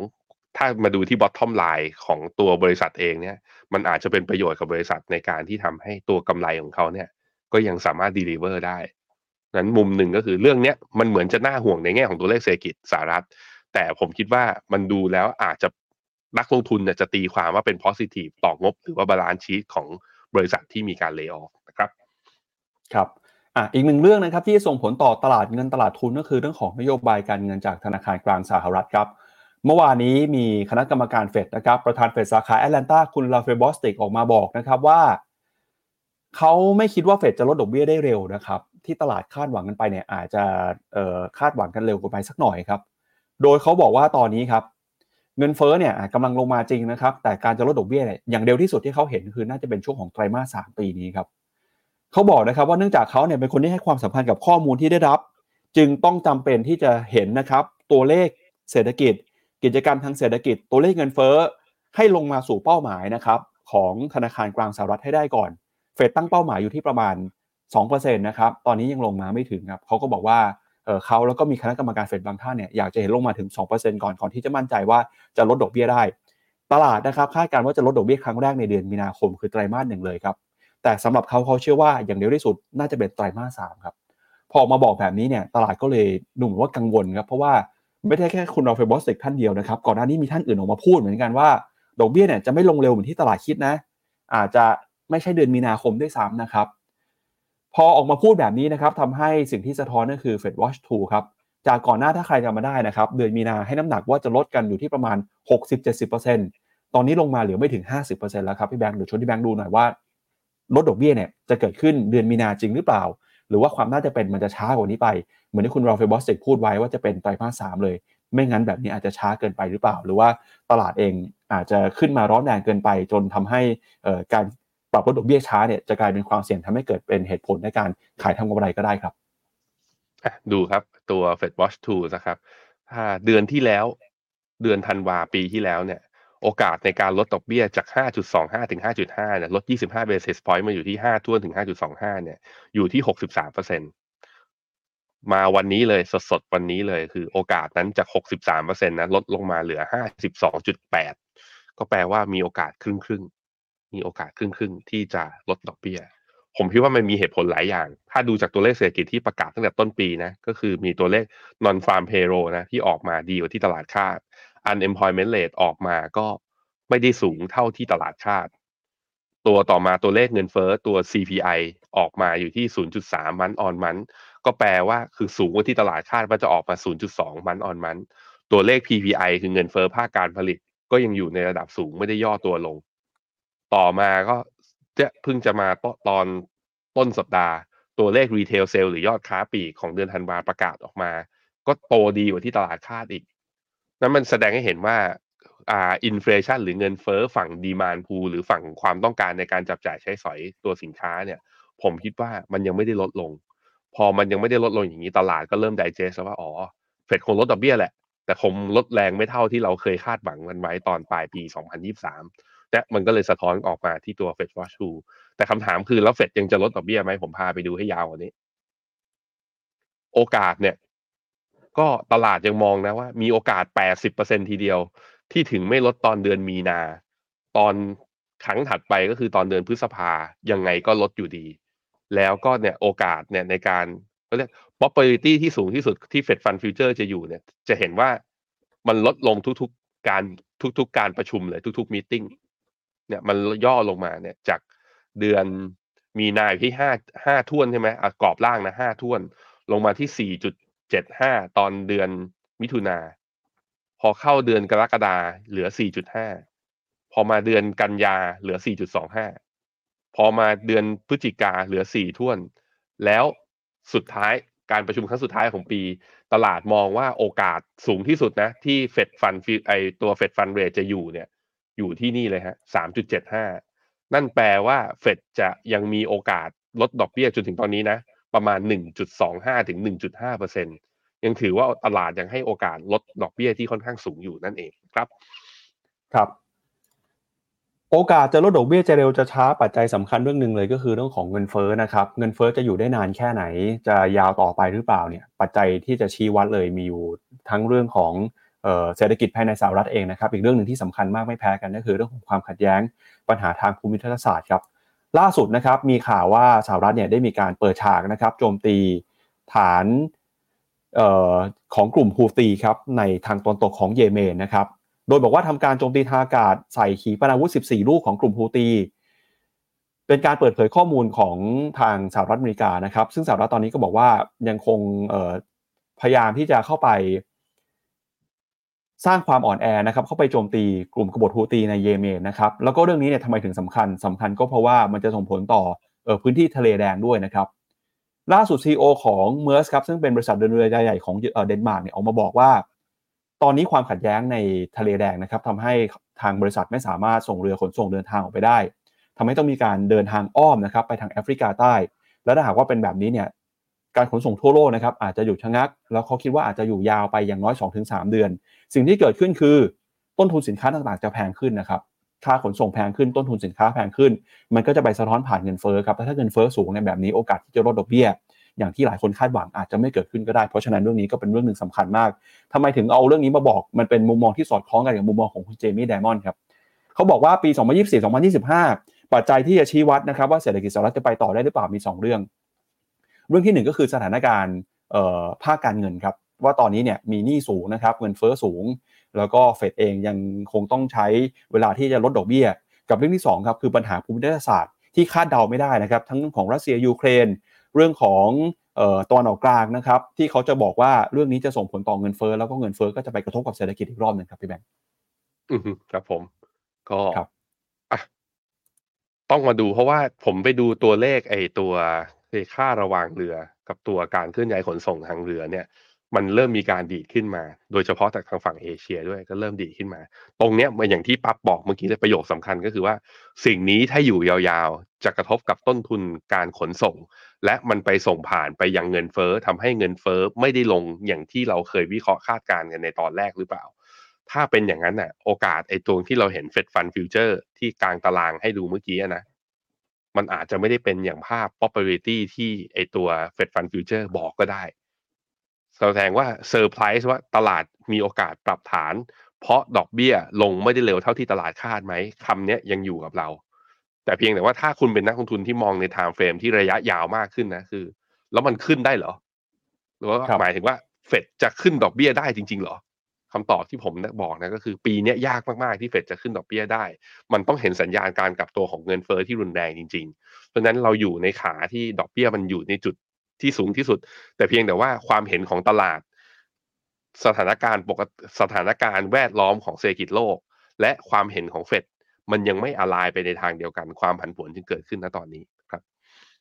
ถ้ามาดูที่ bottom line ของตัวบริษัทเองเนี่ย มันอาจจะเป็นประโยชน์กับบริษัทในการที่ทำให้ตัวกำไรของเขาเนี่ย ก็ยังสามารถ deliver ได้ นั้นมุมหนึ่งก็คือเรื่องเนี้ยมันเหมือนจะน่าห่วงในแง่ของตัวเลขเศรษฐกิจสหรัฐ แต่ผมคิดว่ามันดูแล้วอาจจะนักลงทุนจะตีความว่าเป็น positive ต่องบ หรือว่า balance sheet ของบริษัทที่มีการ layoff นะครับครับอะอีกหนึ่งเรื่องนะครับที่ส่งผลต่อตลาดเงินตลาดทุนก็คือเรื่องของนโยบายการเงินจากธนาคารกลางสหรัฐครับเมื่อวานนี้มีคณะกรรมการเฟดนะครับประธานเฟดสาขาแอตแลนตาคุณราฟาเอล บอสติกออกมาบอกนะครับว่าเขาไม่คิดว่าเฟดจะลดดอกเบี้ยได้เร็วนะครับ ที่ตลาดคาดหวังกันไปเนี่ยอาจจะคาดหวังกันเร็วกว่าไปสักหน่อยครับ โดยเขาบอกว่าตอนนี้ครับเงินเฟ้อเนี่ยกำลังลงมาจริงนะครับ แต่การจะลดดอกเบี้ยเนี่ยอย่างเร็วที่สุดที่เขาเห็นคือน่าจะเป็นช่วงของไตรมาสสามปีนี้ครับเขาบอกนะครับว่าเนื่องจากเขาเนี่ยเป็นคนที่ให้ความสำคัญกับข้อมูลที่ได้รับ จึงต้องจำเป็นที่จะเห็นนะครับ ตัวเลขเศรษฐกิจ กิจกรรมทางเศรษฐกิจ ตัวเลขเงินเฟ้อให้ลงมาสู่เป้าหมายนะครับของธนาคารกลางสหรัฐให้ได้ก่อน เฟดตั้งเป้าหมายอยู่ที่ประมาณ 2%นะครับตอนนี้ยังลงมาไม่ถึงครับเขาก็บอกว่าเขาแล้วก็มีคณะกรรมการเฟดบางท่านเนี่ยอยากจะเห็นลงมาถึง 2%ก่อนก่อนที่จะมั่นใจว่าจะลดดอกเบี้ยได้ ตลาดนะครับคาดการณ์ว่าจะลดดอกเบี้ยครั้งแรกในเดือนมีนาคมคือไตรมาสหนึ่งเลยครับแต่สำหรับเขาเขาเชื่อว่าอย่างเร็วที่สุดน่าจะเป็นไตรมาสสามครับพอมาบอกแบบนี้เนี่ยตลาดก็เลยดูเหมือนว่ากังวลครับเพราะว่าไม่ได้แค่คุณรอเฟบอสติกท่านเดียวนะครับก่อนหน้านี้มีท่านอื่นออกมาพูดเหมือนกันว่าดอกเบี้ยเนี่ยจะไม่ลงเร็วเหมือนที่ตลาดคิดนะ อาจจะไม่ใช่เดือนมีนาคมด้วยซ้ำนะครับ พอออกมาพูดแบบนี้นะครับทำให้สิ่งที่สะท้อนก็คือ Fed Watch 2 ครับ จากก่อนหน้าถ้าใครจำมาได้นะครับ เดือนมีนาให้น้ำหนักว่าจะลดกันอยู่ที่ประมาณ 60-70%ตอนนี้ลงมาเหลือไม่ถึง 50%แล้วครับพี่แบงค์เดี๋ยวชวนที่แบงค์ดูหน่อยว่าลดดอกเบี้ยเนี่ยจะเกิดขึ้นเดือนมีนาจริงหรือเปล่า หรือว่าความน่าจะเป็นมันจะช้ากว่านี้ไป เหมือนที่คุณรอฟเฟบอสเซกพูดไว้ว่าจะเป็นไตรมาสสามเลย ไม่งั้นแบบนี้อาจจะช้าเกินไปหรือเปล่า หรือว่าตลาดเองอาจจะขึ้นมาร้อนแรงเกินไปจนทำให้การ ปรับลดดอกเบี้ยช้าเนี่ยจะกลายเป็นความเสี่ยงทำให้เกิดเป็นเหตุผลในการขายทำกำไรก็ได้ครับดูครับตัว Fed Watch 2 นะครับถ้าเดือนที่แล้ว เดือนธันวาปีที่แล้วเนี่ย โอกาสในการลดดอกเบี้ยจาก 5.25 ถึง 5.5 เนี่ยลด 25 basis point มาอยู่ที่ 5ท่วนถึง 5.25 เนี่ย อยู่ที่ 63เปอร์เซ็นมาวันนี้เลยสดๆวันนี้เลยคือโอกาสนั้นจาก 63เปอร์เซ็นต์นะลดลงมาเหลือ 52.8 ก็แปลว่ามีโอกาสครึ่งครึ่ง มีโอกาสครึ่งครึ่งที่จะลดดอกเบี้ย ผมคิดว่ามันมีเหตุผลหลายอย่าง ถ้าดูจากตัวเลขเศรษฐกิจที่ประกาศตั้งแต่ต้นปีนะ ก็คือมีตัวเลข non farm payroll นะที่ออกมาดีกว่าที่ตลาดคาด unemployment rate ออกมาก็ไม่ได้สูงเท่าที่ตลาดคาด ตัวต่อมาตัวเลขเงินเฟ้อตัว CPI ออกมาอยู่ที่ 0.3 มันออนมัน ก็แปลว่าคือสูงกว่าที่ตลาดคาดว่าจะออกมา 0.2 มันออนมัน ตัวเลข PPI คือเงินเฟ้อภาคการผลิต ก็ยังอยู่ในระดับสูงไม่ได้ย่อตัวลง ต่อมาก็จะเพิ่งจะมาตอนต้นสัปดาห์ ตัวเลขรีเทลเซลหรือยอดค้าปลีกของเดือนธันวาประกาศออกมา ก็โตดีกว่าที่ตลาดคาดอีก นั้นมันแสดงให้เห็นว่าอ่าอินฟลชันหรือเงินเฟอ้อฝั่งดีมานพูหรือฝั่งความต้องการในการจับจ่ายใช้สอยตัวสินค้าเนี่ย ผมคิดว่ามันยังไม่ได้ลดลง พอมันยังไม่ได้ลดลงอย่างนี้ตลาดก็เริ่มไดเจสว่าอ๋อเฟดคงลดดอกเบี้ยแหละ แต่คงลดแรงไม่เท่าที่เราเคยคาดหวังกันไว้ตอนปลายปี 2023 และมันก็เลยสะท้อนออกมาที่ตัว Fed Watch 2แต่คำถามคือแล้วเฟดยังจะลดดอกเบี้ยไหมผมพาไปดูให้ยาวกว่านี้ โอกาสเนี่ย ก็ตลาดยังมองนะว่า มีโอกาส 80%ทีเดียว ที่ถึงไม่ลดตอนเดือนมีนา ตอนครั้งถัดไปก็คือตอนเดือนพฤษภายังไงก็ลดอยู่ดี แล้วก็เนี่ยโอกาสเนี่ยในการเขาเรียก probability ที่สูงที่สุดที่ Fed Fund Future จะอยู่เนี่ย จะเห็นว่ามันลดลงทุกๆการทุกๆการประชุมเลยทุกๆมีติ้ง เนี่ยมันย่อลงมาเนี่ยจากเดือนมีนาที่ห้าห้าท่วนใช่ไหมอะกรอบล่างนะห้าท่วน ลงมาที่สี่จุดเจ็ดห้าตอนเดือนมิถุนาพอเข้าเดือนกรกฎาเหลือสี่จุดห้าพอมาเดือนกันยาเหลือสี่จุดสองห้าพอมาเดือนพฤศจิกาเหลือสี่ท่วน แล้วสุดท้ายการประชุมครั้งสุดท้ายของปี ตลาดมองว่าโอกาสสูงที่สุดนะ ที่เฟดฟันไอตัวเฟดฟันเรทจะอยู่เนี่ย อยู่ที่นี่เลยฮะสามจุดเจ็ดห้านั่นแปลว่าเฟดจะยังมีโอกาสลดดอกเบี้ยจนถึงตอนนี้นะ ประมาณ 1.25 ถึง 1.5เปอร์เซ็นยังถือว่าตลาดยังให้โอกาสลดดอกเบี้ยที่ค่อนข้างสูงอยู่นั่นเองครับ ครับ โอกาสจะลดดอกเบี้ยจะเร็วจะช้าปัจจัยสำคัญเรื่องหนึ่งเลยก็คือเรื่องของเงินเฟ้อนะครับ เงินเฟ้อจะอยู่ได้นานแค่ไหน จะยาวต่อไปหรือเปล่าเนี่ย ปัจจัยที่จะชี้วัดเลยมีอยู่ทั้งเรื่องของ เศรษฐกิจภายในสหรัฐเองนะครับอีกเรื่องหนึ่งที่สำคัญมากไม่แพ้กันก็คือเรื่องของความขัดแย้งปัญหาทางภูมิทัศศาสตร์ครับล่าสุดนะครับมีข่าวว่าสหรัฐเนี่ยได้มีการเปิดฉากนะครับโจมตีฐานออของกลุ่มฮูตีครับในทางตอนตกของเยเมนนะครับโดยบอกว่าทำการโจมตีทางอากาศใส่ขีปนาวุธ 14 ลูกของกลุ่มฮูตี เป็นการเปิดเผยข้อมูลของทางสหรัฐอเมริกานะครับ ซึ่งสหรัฐตอนนี้ก็บอกว่ายังคงพยายามที่จะเข้าไป สร้างความอ่อนแอนะครับเข้าไปโจมตีกลุ่มกบฏฮูตีในเยเมนนะครับแล้วก็เรื่องนี้เนี่ยทำไมถึงสำคัญสำคัญก็เพราะว่ามันจะส่งผลต่อพื้นที่ทะเลแดงด้วยนะครับล่าสุด CEO ของ Maersk ครับซึ่งเป็นบริษัทเดินเรือใหญ่ของเดนมาร์กเนี่ยออกมาบอกว่า ตอนนี้ความขัดแย้งในทะเลแดงนะครับทำให้ทางบริษัทไม่สามารถส่งเรือขนส่งเดินทางออกไปได้ทำให้ต้องมีการเดินทางอ้อมนะครับไปทางแอฟริกาใต้ และถ้าหากว่าเป็นแบบนี้เนี่ย การขนส่งทั่วโลกนะครับอาจจะหยุดชะงัก แล้วเขาคิดว่าอาจจะอยู่ยาวไปอย่างน้อย 2-3 เดือน สิ่งที่เกิดขึ้นคือต้นทุนสินค้าต่างๆจะแพงขึ้นนะครับค่าขนส่งแพงขึ้นต้นทุนสินค้าแพงขึ้น มันก็จะไปสะท้อนผ่านเงินเฟ้อครับถ้าเงินเฟ้อสูงในแบบนี้โอกาสที่จะลดดอกเบี้ย อย่างที่หลายคนคาดหวังอาจจะไม่เกิดขึ้นก็ได้เพราะฉะนั้นเรื่องนี้ก็เป็นเรื่องหนึ่งสำคัญมากทำไมถึงเอาเรื่องนี้มาบอกมันเป็นมุมมองที่สอดคล้องกันกับมุมมองของคุณเจมี่ไดมอนด์ครับเขาบอกว่าปี 2024-2025 ปัจจัยที่จะชี้วัดนะครับว่าเศรษฐกิจสหรัฐจะไปต่อได้หรือเปล่ามี 2 เรื่อง เรื่องที่หนึ่งก็คือสถานการณ์ภาคการเงินครับว่าตอนนี้เนี่ยมีหนี้สูงนะครับเงินเฟ้อสูง แล้วก็เฟดเองยังคงต้องใช้เวลาที่จะลดดอกเบี้ย กับเรื่องที่2ครับคือปัญหาภูมิรัฐศาสตร์ที่คาดเดาไม่ได้นะครับ ทั้งเรื่องของรัสเซียยูเครน เรื่องของตอนออกกลางนะครับที่เขาจะบอกว่าเรื่องนี้จะส่งผลต่อเงินเฟ้อแล้วก็เงินเฟ้อก็จะไปกระทบกับเศรษฐกิจอีกรอบหนึ่งครับพี่แบงค์อืมครับผม ก็ครับอะต้องมาดูเพราะว่าผมไปดูตัวเลขไอ้ตัว ค่าระวางเรือกับตัวการเคลื่อนย้ายขนส่งทางเรือเนี่ย มันเริ่มมีการดีดขึ้นมา โดยเฉพาะจากทางฝั่งเอเชียด้วยก็เริ่มดีดขึ้นมา ตรงเนี้ยมันอย่างที่ปั๊บบอกเมื่อกี้ในประโยคสำคัญก็คือว่า สิ่งนี้ถ้าอยู่ยาวๆ จะกระทบกับต้นทุนการขนส่ง และมันไปส่งผ่านไปยังเงินเฟ้อทำให้เงินเฟ้อไม่ได้ลงอย่างที่เราเคยวิเคราะห์คาดการณ์กันในตอนแรกหรือเปล่าถ้าเป็นอย่างนั้นน่ะโอกาสไอ้ตัวที่เราเห็น Fed Fund Future ที่กางตารางให้ดูเมื่อกี้นะ มันอาจจะไม่ได้เป็นอย่างภาพ probability ที่ไอตัว Fed Fund Future บอกก็ได้แสดงว่าเซอร์ไพรส์ว่าตลาดมีโอกาสปรับฐาน เพราะดอกเบี้ยลงไม่ได้เร็วเท่าที่ตลาดคาดไหมคำนี้ยังอยู่กับเรา แต่เพียงแต่ว่าถ้าคุณเป็นนักลงทุนที่มองใน timeframe ที่ระยะยาวมากขึ้นนะคือ แล้วมันขึ้นได้เหรอหรือว่าหมายถึงว่าเฟดจะขึ้นดอกเบี้ยได้จริง ๆ เหรอ คำตอบที่ผมบอกนะก็คือปีนี้ยากมากๆที่เฟดจะขึ้นดอกเบี้ยได้ มันต้องเห็นสัญญาณการกลับตัวของเงินเฟอ้อที่รุนแรงจริงๆเพราะนั้นเราอยู่ในขาที่ดอกเบี้ยมันอยู่ในจุดที่สูงที่สุด แต่เพียงแต่ว่าความเห็นของตลาด สถานการณ์ปกติสถานการณ์แวดล้อมของเศรษฐกิจโลก และความเห็นของเฟดมันยังไม่อลายไปในทางเดียวกันความผันผวนจึงเกิดขึ้นณตอนนี้ครับ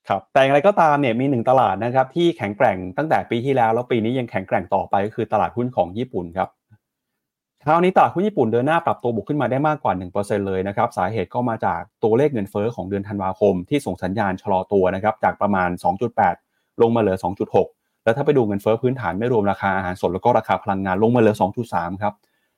ครับแต่อย่างไรก็ตามเนี่ยมีหนึ่งตลาดนะครับที่แข็งแกร่งตั้งแต่ปีที่แล้วแล้วปีนี้ยังแข็งแกร่งต่อไปก็คือตลาดหุ้นของญี่ปุ่นครับ เช้านี้ตลาดหุ้นญี่ปุ่นเดินหน้าปรับตัวบวกขึ้นมาได้มากกว่า 1%เลยนะครับสาเหตุก็มาจากตัวเลขเงินเฟอ้อของเดือนธันวาคม ที่ส่งสัญญาณชะลอตัวนะครับจากประมาณ 2.8 ลงมาเหลือ 2.6 แล้วถ้าไปดูเงินเฟอ้อพื้นฐานไม่รวมราคาอาหารสดแล้วก็ราคาพลังงานลงมาเหลือ 2.3 ครับ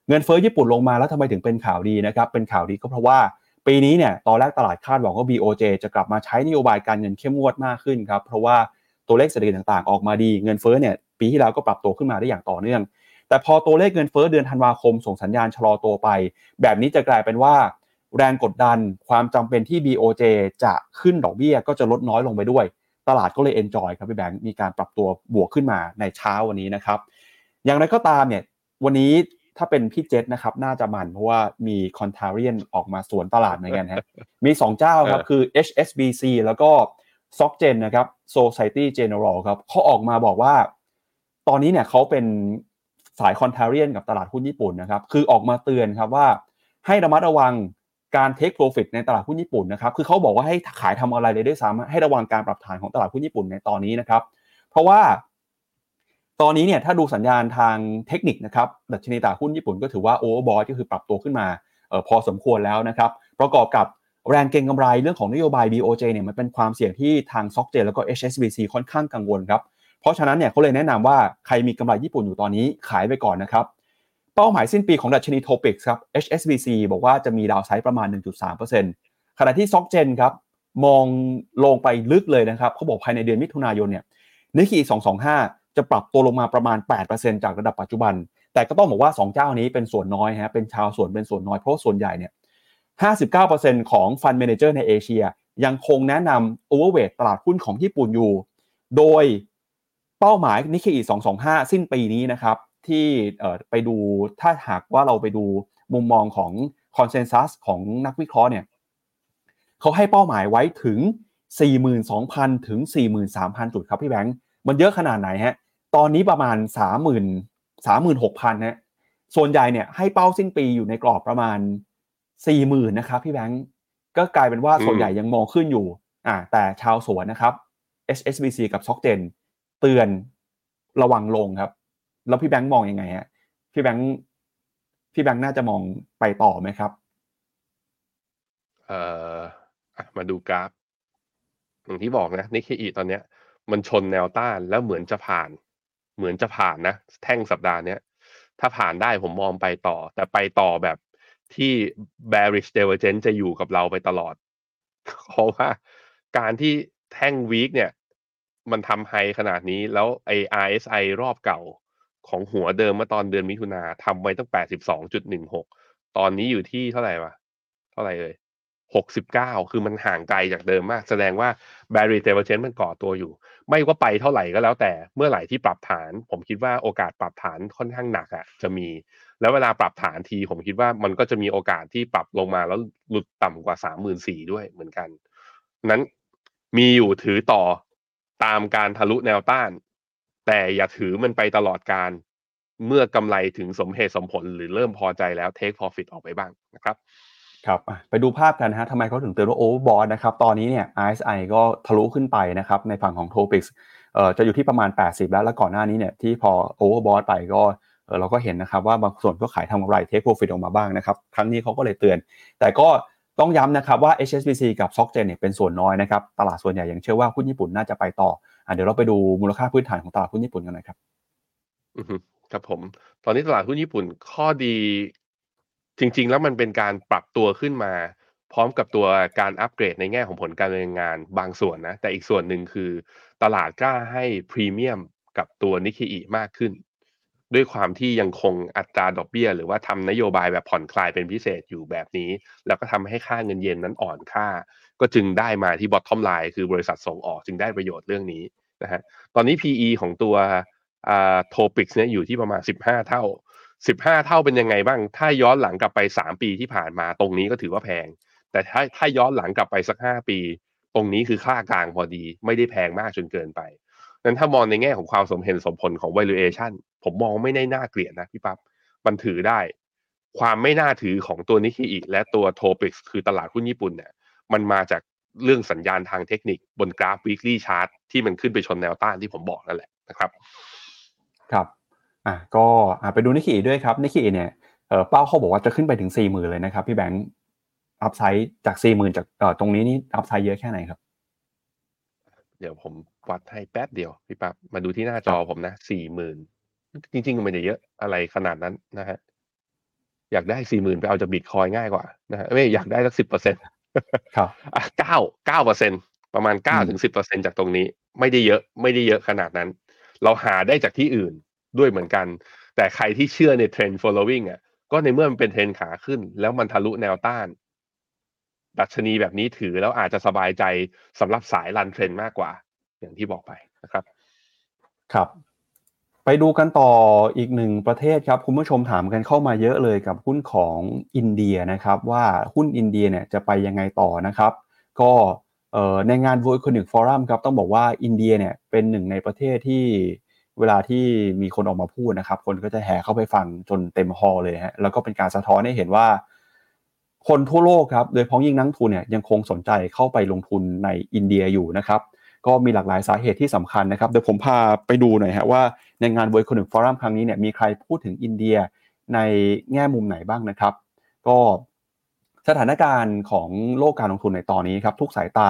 เงินเฟอ้อญี่ปุ่นลงมาแล้วทำไมถึงเป็นข่าวดีนะครับเป็นข่าวดีก็เพราะว่าปีนี้เนี่ยตอนแรกตลาดคาดหวังว่า BOJ จะกลับมาใช้นโยบายการเงินเข้มงวดมากขึ้นครับเพราะว่าตัวเลขเศรษฐกิจต่างๆ ออกมาดีเงินเฟ้อเนี่ยปีที่แล้วก็ปรับตัวขึ้นมาได้อย่างต่อเนื่อง แต่พอตัวเลขเงินเฟ้อเดือนธันวาคม ส่งสัญญาณชะลอตัวไป แบบนี้จะกลายเป็นว่า แรงกดดันความจำเป็นที่ BOJ จะขึ้นดอกเบี้ยก็จะลดน้อยลงไปด้วย ตลาดก็เลย enjoy ครับพี่แบงค์มีการปรับตัวบวกขึ้นมาในเช้าวันนี้นะครับ อย่างไรก็ตามเนี่ยวันนี้ถ้าเป็นพี่เจษนะครับ น่าจะมันเพราะว่ามีคอนทาเรียนออกมาสวนตลาดเหมือนกันฮะมี 2 เจ้าครับ คือ HSBC แล้วก็ s o c g e n นะครับ Society General ครับเขาออกมาบอกว่า ตอนนี้เนี่ยเขาเป็น สายคอนเทเรียนกับตลาดหุ้นญี่ปุ่นนะครับ คือออกมาเตือนครับว่าให้ระมัดระวังการเทคโปรฟิตในตลาดหุ้นญี่ปุ่นนะครับ คือเขาบอกว่าให้ขายทำอะไรเลยด้วยซ้ำให้ระวังการปรับฐานของตลาดหุ้นญี่ปุ่นในตอนนี้นะครับ เพราะว่าตอนนี้เนี่ยถ้าดูสัญญาณทางเทคนิคนะครับดัชนีตลาดหุ้นญี่ปุ่นก็ถือว่าโอเวอร์บอทก็คือปรับตัวขึ้นมาออพอสมควรแล้วนะครับ ประกอบกับแรงเก็งกำไรเรื่องของนโยบาย BOJ เนี่ยมันเป็นความเสี่ยงที่ทาง s o c j แล้วก็ HSBC ค่อนข้างกังวลครับ เพราะฉะนั้นเนี่ยเขาเลยแนะนำว่าใครมีกำไรญี่ปุ่นอยู่ตอนนี้ขายไปก่อนนะครับ เป้าหมายสิ้นปีของดัชนีโทปิกครับ HSBC บอกว่าจะมีดาวไซด์ประมาณ 1.3%ขณะที่ s o c j ครับมองลงไปลึกเลยนะครับเขาบอกภายในเดือนมิถุนายนเนี่ยนิกเกิ225 จะปรับตัวลงมาประมาณ 8%จากระดับปัจจุบัน แต่ก็ต้องบอกว่า 2 เจ้านี้เป็นส่วนน้อยฮะเป็นชาวส่วนเป็นส่วนน้อยเพราะส่วนใหญ่เนี่ย59%ของ fund manager ในเอเชีย ยังคงแนะนำ overweight ตลาดหุ้นของญี่ปุ่นอยู่ โดย เป้าหมายนิเคอี225 สิ้นปีนี้นะครับ ที่ไปดูถ้าหากว่าเราไปดูมุมมองของ consensus ของนักวิเคราะห์เนี่ยเขาให้เป้าหมายไว้ถึง 42,000 ถึง 43,000 จุดครับพี่แบงค์มันเยอะขนาดไหนฮะตอนนี้ประมาณ 30,000 36,000นะส่วนใหญ่เนี่ยให้เป้าสิ้นปีอยู่ในกรอบประมาณ 40,000นะครับพี่แบงค์ก็กลายเป็นว่าส่วนใหญ่ยังมองขึ้นอยู่อ่าแต่ชาวสวนนะครับ HSBC กับ s o c g e n เตือนระวังลงครับ แล้วพี่แบงค์มองยังไงฮะพี่แบงค์พี่แบงค์น่าจะมองไปต่อไหมครับเอ่อมาดูกราฟอย่างที่บอกนะนิเคอีตอนเนี้ย มันชนแนวต้านแล้วเหมือนจะผ่าน เหมือนจะผ่านนะ แท่งสัปดาห์เนี้ยถ้าผ่านได้ผมมองไปต่อ แต่ไปต่อแบบที่ bearish divergence จะอยู่กับเราไปตลอดเพราะว่าการที่แท่งวีคเนี่ย มันทำไฮขนาดนี้แล้วไอ RSI รอบเก่าของหัวเดิมเมื่อตอนเดือนมิถุนาทำไว้ตั้ง 82.16 ตอนนี้อยู่ที่เท่าไหร่วะ เท่าไหร่เอ่ย69 คือมันห่างไกลจากเดิมมาก แสดงว่า barrier divergence มันก่อตัวอยู่ ไม่ว่าไปเท่าไหร่ก็แล้วแต่เมื่อไหร่ที่ปรับฐาน ผมคิดว่าโอกาสปรับฐานค่อนข้างหนักอะ่ะจะมี แล้วเวลาปรับฐานที ผมคิดว่ามันก็จะมีโอกาสที่ปรับลงมาแล้วหลุดต่ำกว่า 34,000ด้วยเหมือนกัน นั้นมีอยู่ถือต่อ ตามการทะลุแนวต้าน แต่อย่าถือมันไปตลอดการเมื่อกำไรถึงสมเหตุสมผลหรือเริ่มพอใจแล้ว take profit ออกไปบ้างนะครับครับไปดูภาพกันฮะทำไมเขาถึงเตือนว่าโอเวอร์บอทนะครับตอนนี้เนี่ย RSI ก็ทะลุขึ้นไปนะครับในฝั่งของ Topics เอ่อจะอยู่ที่ประมาณ 80 แล้วแล้วก่อนหน้านี้เนี่ยที่พอโอเวอร์บอทไปก็เราก็เห็นนะครับว่าบางส่วนก็ขายทำกำไรเทคโปรฟิตออกมาบ้างนะครับ ครั้งนี้เขาก็เลยเตือน แต่ก็ ต้องย้ำนะครับว่า HSBC กับ SocGen เนี่ยเป็นส่วนน้อยนะครับ ตลาดส่วนใหญ่ยังเชื่อว่าหุ้นญี่ปุ่นน่าจะไปต่ออเดี๋ยวเราไปดูมูลค่าพื้นฐานของตลาดหุ้นญี่ปุ่นกันนะครับครับผม ตอนนี้ตลาดหุ้นญี่ปุ่นข้อดีจริง ๆ แล้วมันเป็นการปรับตัวขึ้นมา พร้อมกับตัวการอัปเกรดในแง่ของผลการดำเนินงานบางส่วนนะ แต่อีกส่วนหนึ่งคือ ตลาดกล้าให้พรีเมียมกับตัวนิเคอิมากขึ้น ด้วยความที่ยังคงอัตราดอกเบี้ย หรือว่าทำนโยบายแบบผ่อนคลายเป็นพิเศษอยู่แบบนี้ แล้วก็ทำให้ค่าเงินเยนนั้นอ่อนค่า ก็จึงได้มาที่บอททอมไลน์คือบริษัทส่งออกจึงได้ประโยชน์เรื่องนี้นะฮะตอนนี้ PE ของตัวอ่าโทปิกเนี่ยอยู่ที่ประมาณ 15 เท่า 15 เท่าเป็นยังไงบ้าง ถ้าย้อนหลังกลับไป 3 ปีที่ผ่านมาตรงนี้ก็ถือว่าแพง แต่ถ้าถ้าย้อนหลังกลับไปสัก 5 ปี ตรงนี้คือค่ากลางพอดี ไม่ได้แพงมากจนเกินไปนั้นถ้ามองในแง่ของความสมเหตุสมผลของ valuation ผมมองไม่ได้น่าเกลียดนะพี่ปับ๊บมันถือได้ ความไม่น่าถือของตัวนิเคอิและตัวโทปิกคือตลาดหุ้นญี่ปุ่นเนี่ยมันมาจากเรื่องสัญญาณทางเทคนิคบนกราฟ weekly chart ที่มันขึ้นไปชนแนวต้านที่ผมบอกนั่นแหละนะครับครับอะก็อ่าไปดูนิกเคอิด้วยครับนิกเคอิเนี่ยเออเป้าเขาบอกว่าจะขึ้นไปถึง4ี่หมื่นเลยนะครับ พี่แบงค์ upside จาก 4 หมื่นจากเอ่อตรงนี้นี่ upside เยอะแค่ไหนครับ เดี๋ยวผมวัดให้แป๊บเดียวพี่ปั๊บมาดูที่หน้าจอผมนะสี่หมื่น จริงๆก็ไม่ได้เยอะอะไรขนาดนั้นนะฮะอยากได้สี่หมื่นไปเอาจากบิตคอยน์ง่ายกว่านะฮะไม่อยากได้สักสิบเปอร์เซ็นต์ครับอะเก้าเก้าเปอร์เซ็นต์ประมาณเก้าถึงสิบเปอร์เซ็นจากตรงนี้ ไม่ได้เยอะไม่ได้เยอะขนาดนั้น เราหาได้จากที่อื่นด้วยเหมือนกัน แต่ใครที่เชื่อในเทรนด์ following อะก็ในเมื่อมันเป็นเทรนด์ขาขึ้น แล้วมันทะลุแนวต้าน ดัชนีแบบนี้ถือแล้วอาจจะสบายใจสำหรับสาย run trend มากกว่า อย่างที่บอกไปนะครับ ครับ ไปดูกันต่ออีกหนึ่งประเทศครับ คุณผู้ชมถามกันเข้ามาเยอะเลยกับหุ้นของอินเดียนะครับ ว่าหุ้นอินเดียเนี่ยจะไปยังไงต่อนะครับ ก็ในงาน World Economic Forum ครับต้องบอกว่าอินเดียเนี่ยเป็นหนึ่งในประเทศที่เวลาที่มีคนออกมาพูดนะครับ คนก็จะแห่เข้าไปฟังจนเต็มฮอลเลยฮะแล้วก็เป็นการสะท้อนให้เห็นว่า คนทั่วโลกครับโดยพ้องยิ่งนักทุนเนี่ยยังคงสนใจเข้าไปลงทุนในอินเดียอยู่นะครับ ก็มีหลากหลายสาเหตุที่สำคัญนะครับเดี๋ยวผมพาไปดูหน่อยฮะว่าในงาน World Economic Forum ครั้งนี้เนี่ยมีใครพูดถึงอินเดียในแง่มุมไหนบ้างนะครับ ก็สถานการณ์ของโลกการลงทุนในตอนนี้ครับทุกสายตา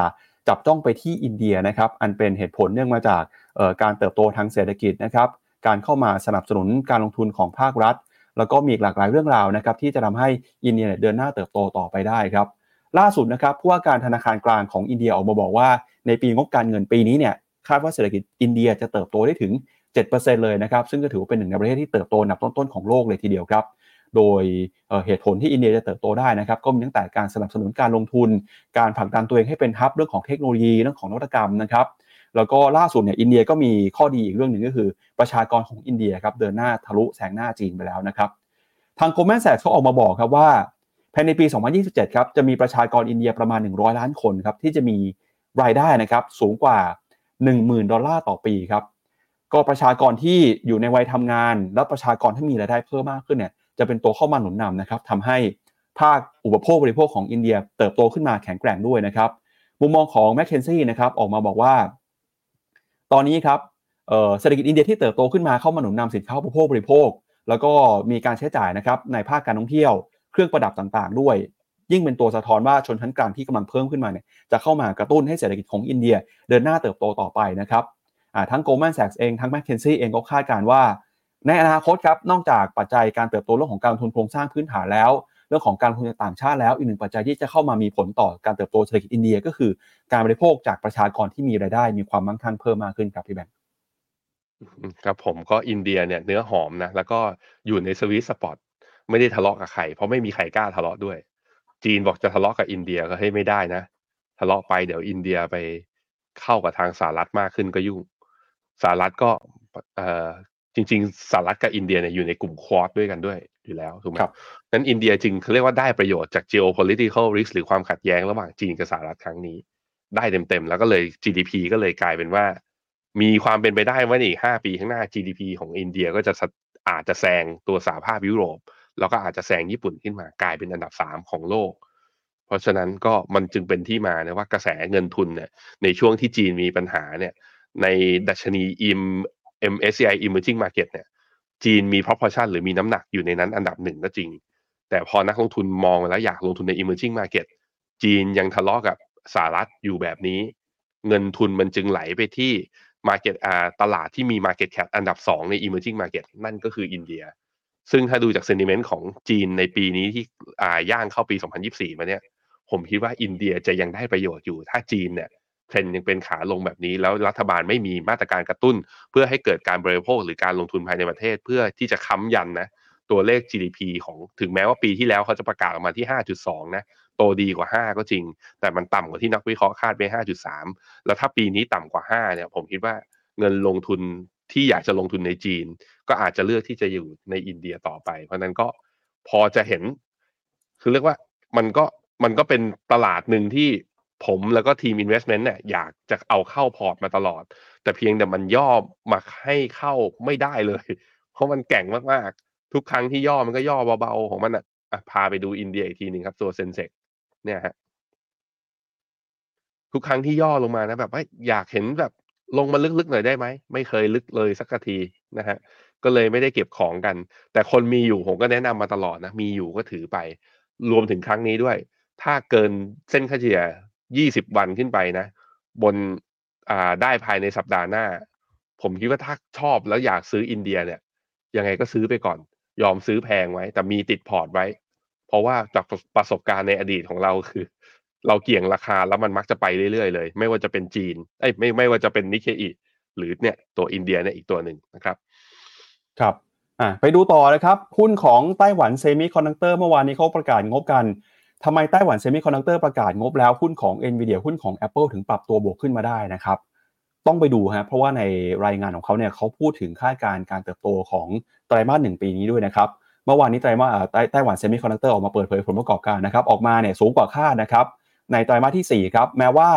จับจ้องไปที่อินเดียนะครับอันเป็นเหตุผลเนื่องมาจากการเติบโตทางเศรษฐกิจนะครับการเข้ามาสนับสนุนการลงทุนของภาครัฐ แล้วก็มีหลากหลายเรื่องราวนะครับที่จะทำให้อินเดียเดินหน้าเติบโตต่อไปได้ครับล่าสุดนะครับผู้ว่าการธนาคารกลางของอินเดียออกมาบอกว่า ในปีงบการเงินปีนี้เนี่ยคาดว่าเศรษฐกิจอินเดียจะเติบโตได้ถึง 7%เลยนะครับ ซึ่งก็ถือว่าเป็นหนึ่งในประเทศที่เติบโตนับต้นๆของโลกเลยทีเดียวครับ โดยเหตุผลที่อินเดียจะเติบโตได้นะครับ ก็มีตั้งแต่การสนับสนุนการลงทุน การผลักดันตัวเองให้เป็นฮับเรื่องของเทคโนโลยีเรื่องของนวัตกรรมนะครับแล้วก็ล่าสุดเนี่ยอินเดียก็มีข้อดีอีกเรื่องหนึ่งก็คือ ประชากรของอินเดียครับเดินหน้าทะลุแซงหน้าจีนไปแล้วนะครับทางโกลแมนแซกเขาออกมาบอกครับว่าภายในปี 2027 ครับจะมีประชากรอินเดียประมาณ 100 ล้านคนครับที่จะมี รายได้นะครับสูงกว่า 10,000 ดอลลาร์ต่อปีครับก็ประชากรที่อยู่ในวัยทำงาน และประชากรที่มีรายได้เพิ่มมากขึ้นเนี่ยจะเป็นตัวเข้ามาหนุนนำนะครับทำให้ภาคอุปโภคบริโภคของอินเดีย เติบโตขึ้นมาแข็งแกร่งด้วยนะครับมุมมองของแมคเคนซี่นะครับออกมาบอกว่า ตอนนี้ครับเศรษฐกิจอินเดียที่เติบโตขึ้นมาเข้ามาหนุนนำสินค้าอุปโภคบริโภค แล้วก็มีการใช้จ่ายนะครับในภาคการท่องเที่ยว เครื่องประดับต่างๆ ด้วย ยิ่งเป็นตัวสะท้อนว่าชนชั้นกลางที่กำลังเพิ่มขึ้นมาเนี่ยจะเข้ามากระตุ้นให้เศรษฐกิจของอินเดีย เดินหน้าเติบโตต่อไปนะครับทั้ง Goldman Sachs เองทั้ง McKinsey เองก็คาดการว่าในอนาคตครับนอกจากปัจจัยการเติบโตเรื่องของการทุนโครงสร้างพื้นฐานแล้ว เรื่องของการลงทุนต่างชาติแล้วอีกหนึ่งปัจจัยที่จะเข้ามามีผลต่อการเติบโตเศรษฐกิจอินเดียก็คือ การบริโภคจากประชากรที่มีรายได้มีความมั่งคั่งเพิ่มมากขึ้นครับพี่แบงค์ครับผมก็อินเดียเนี่ยเนื้อหอมนะแล้วก็อยู่ใน sweet spot ไม่ได้ทะเลาะกับใครเพราะไม่มีใครกล้าทะเลาะด้วย จีนบอกจะทะเลาะกับอินเดียก็ให้ไม่ได้นะ ทะเลาะไปเดี๋ยวอินเดียไปเข้ากับทางสหรัฐมากขึ้นก็ยุ่งสหรัฐก็เอ่อจริง ๆสหรัฐกับอินเดียเนี่ยอยู่ในกลุ่ม Quad ด้วยกันด้วยอยู่แล้วถูกไหมครับนั้นอินเดียจึงเขาเรียกว่าได้ประโยชน์จาก geopolitical risk หรือความขัดแย้งระหว่างจีนกับสหรัฐครั้งนี้ ได้เต็มๆแล้วก็เลย GDP ก็เลยกลายเป็นว่า มีความเป็นไปได้ว่าอีกห้าปีข้างหน้า GDP ของอินเดียก็จะอาจจะแซงตัวสหภาพยุโรป แล้วก็อาจจะแซงญี่ปุ่นขึ้นมากลายเป็นอันดับสามของโลก เพราะฉะนั้นก็มันจึงเป็นที่มานะว่ากระแสเงินทุนเนี่ยในช่วงที่จีนมีปัญหาเนี่ยในดัชนีอิม MSCI Emerging Market เนี่ยจีนมี proportion หรือมีน้ำหนักอยู่ในนั้นอันดับหนึ่งก็จริง แต่พอนักลงทุนมองแล้วอยากลงทุนใน emerging market จีนยังทะเลาะกับสหรัฐอยู่แบบนี้ เงินทุนมันจึงไหลไปที่ market ตลาดที่มี market cap อันดับ2ใน emerging market นั่นก็คืออินเดีย ซึ่งถ้าดูจาก sentiment ของจีนในปีนี้ที่อ่าย่างเข้าปี 2024 มาเนี่ยผมคิดว่าอินเดียจะยังได้ประโยชน์อยู่ ถ้าจีนเนี่ยเทรนยังเป็นขาลงแบบนี้ แล้วรัฐบาลไม่มีมาตรการกระตุ้น เพื่อให้เกิดการบริโภคหรือการลงทุนภายในประเทศ เพื่อที่จะค้ำยันนะตัวเลข GDP ของถึงแม้ว่าปีที่แล้วเขาจะประกาศออกมาที่ 5.2 นะโตดีกว่า 5 ก็จริง แต่มันต่ำกว่าที่นักวิเคราะห์คาดไป5.3 แล้วถ้าปีนี้ต่ำกว่า 5 เนี่ยผมคิดว่าเงินลงทุน ที่อยากจะลงทุนในจีน ก็อาจจะเลือกที่จะอยู่ในอินเดียต่อไป เพราะนั้นก็พอจะเห็น คือเรียกว่ามันก็มันก็เป็นตลาดหนึ่งที่ผมแล้วก็ทีม Investment เนี่ยอยากจะเอาเข้าพอร์ตมาตลอด แต่เพียงแต่มันย่อมาให้เข้าไม่ได้เลย เพราะมันแก่งมากๆ ทุกครั้งที่ย่อมันก็ย่อเบาๆ ของมันอะพาไปดูอินเดียอีกทีหนึ่งครับ ตัวเซนเซกเนี่ยฮะทุกครั้งที่ย่อลงมานะแบบว่าอยากเห็นแบบ ลงมาลึกๆหน่อยได้ไหม ไม่เคยลึกเลยสักทีนะฮะก็เลยไม่ได้เก็บของกัน แต่คนมีอยู่ผมก็แนะนำมาตลอดนะมีอยู่ก็ถือไป รวมถึงครั้งนี้ด้วย ถ้าเกินเส้นค่าเฉลี่ยยี่สิบวันขึ้นไปนะ บนอ่าได้ภายในสัปดาห์หน้า ผมคิดว่าถ้าชอบแล้วอยากซื้ออินเดียเนี่ย ยังไงก็ซื้อไปก่อน ยอมซื้อแพงไว้ แต่มีติดพอร์ตไว้ เพราะว่าจากประสบการณ์ในอดีตของเราคือ เราเกี่ยงราคาแล้วมันมักจะไปเรื่อยๆเลย ไม่ว่าจะเป็นจีนเอ้ไม่ไม่ว่าจะเป็นนิเคอีหรือเนี่ยตัวอินเดียเนี่ยอีกตัวหนึ่งนะครับ ครับอ่าไปดูต่อนะครับหุ้นของไต้หวันเซมิคอนดักเตอร์เมื่อวานนี้เขาประกาศงบกันทำไมไต้หวันเซมิคอนดักเตอร์ประกาศงบแล้วหุ้นของ n v i d i a หุ้นของ Apple ถึงปรับตัวบวกขึ้นมาได้นะครับ ต้องไปดูฮะเพราะว่าในรายงานของเขาเนี่ยเขาพูดถึงคาดการณ์การเติบโตของไตรมาสหนึ่งปีนี้ด้วยนะครับเมื่อวานนี้ไตรมาสไต้หวันเซมิคอนดักเตอร์ออกมาเปิดเผยผลประกอบการนะครับออกมาเนี่ยสูงกว่าคาดนะครับ ในไตรมาสที่ 4 ครับ แม้ว่า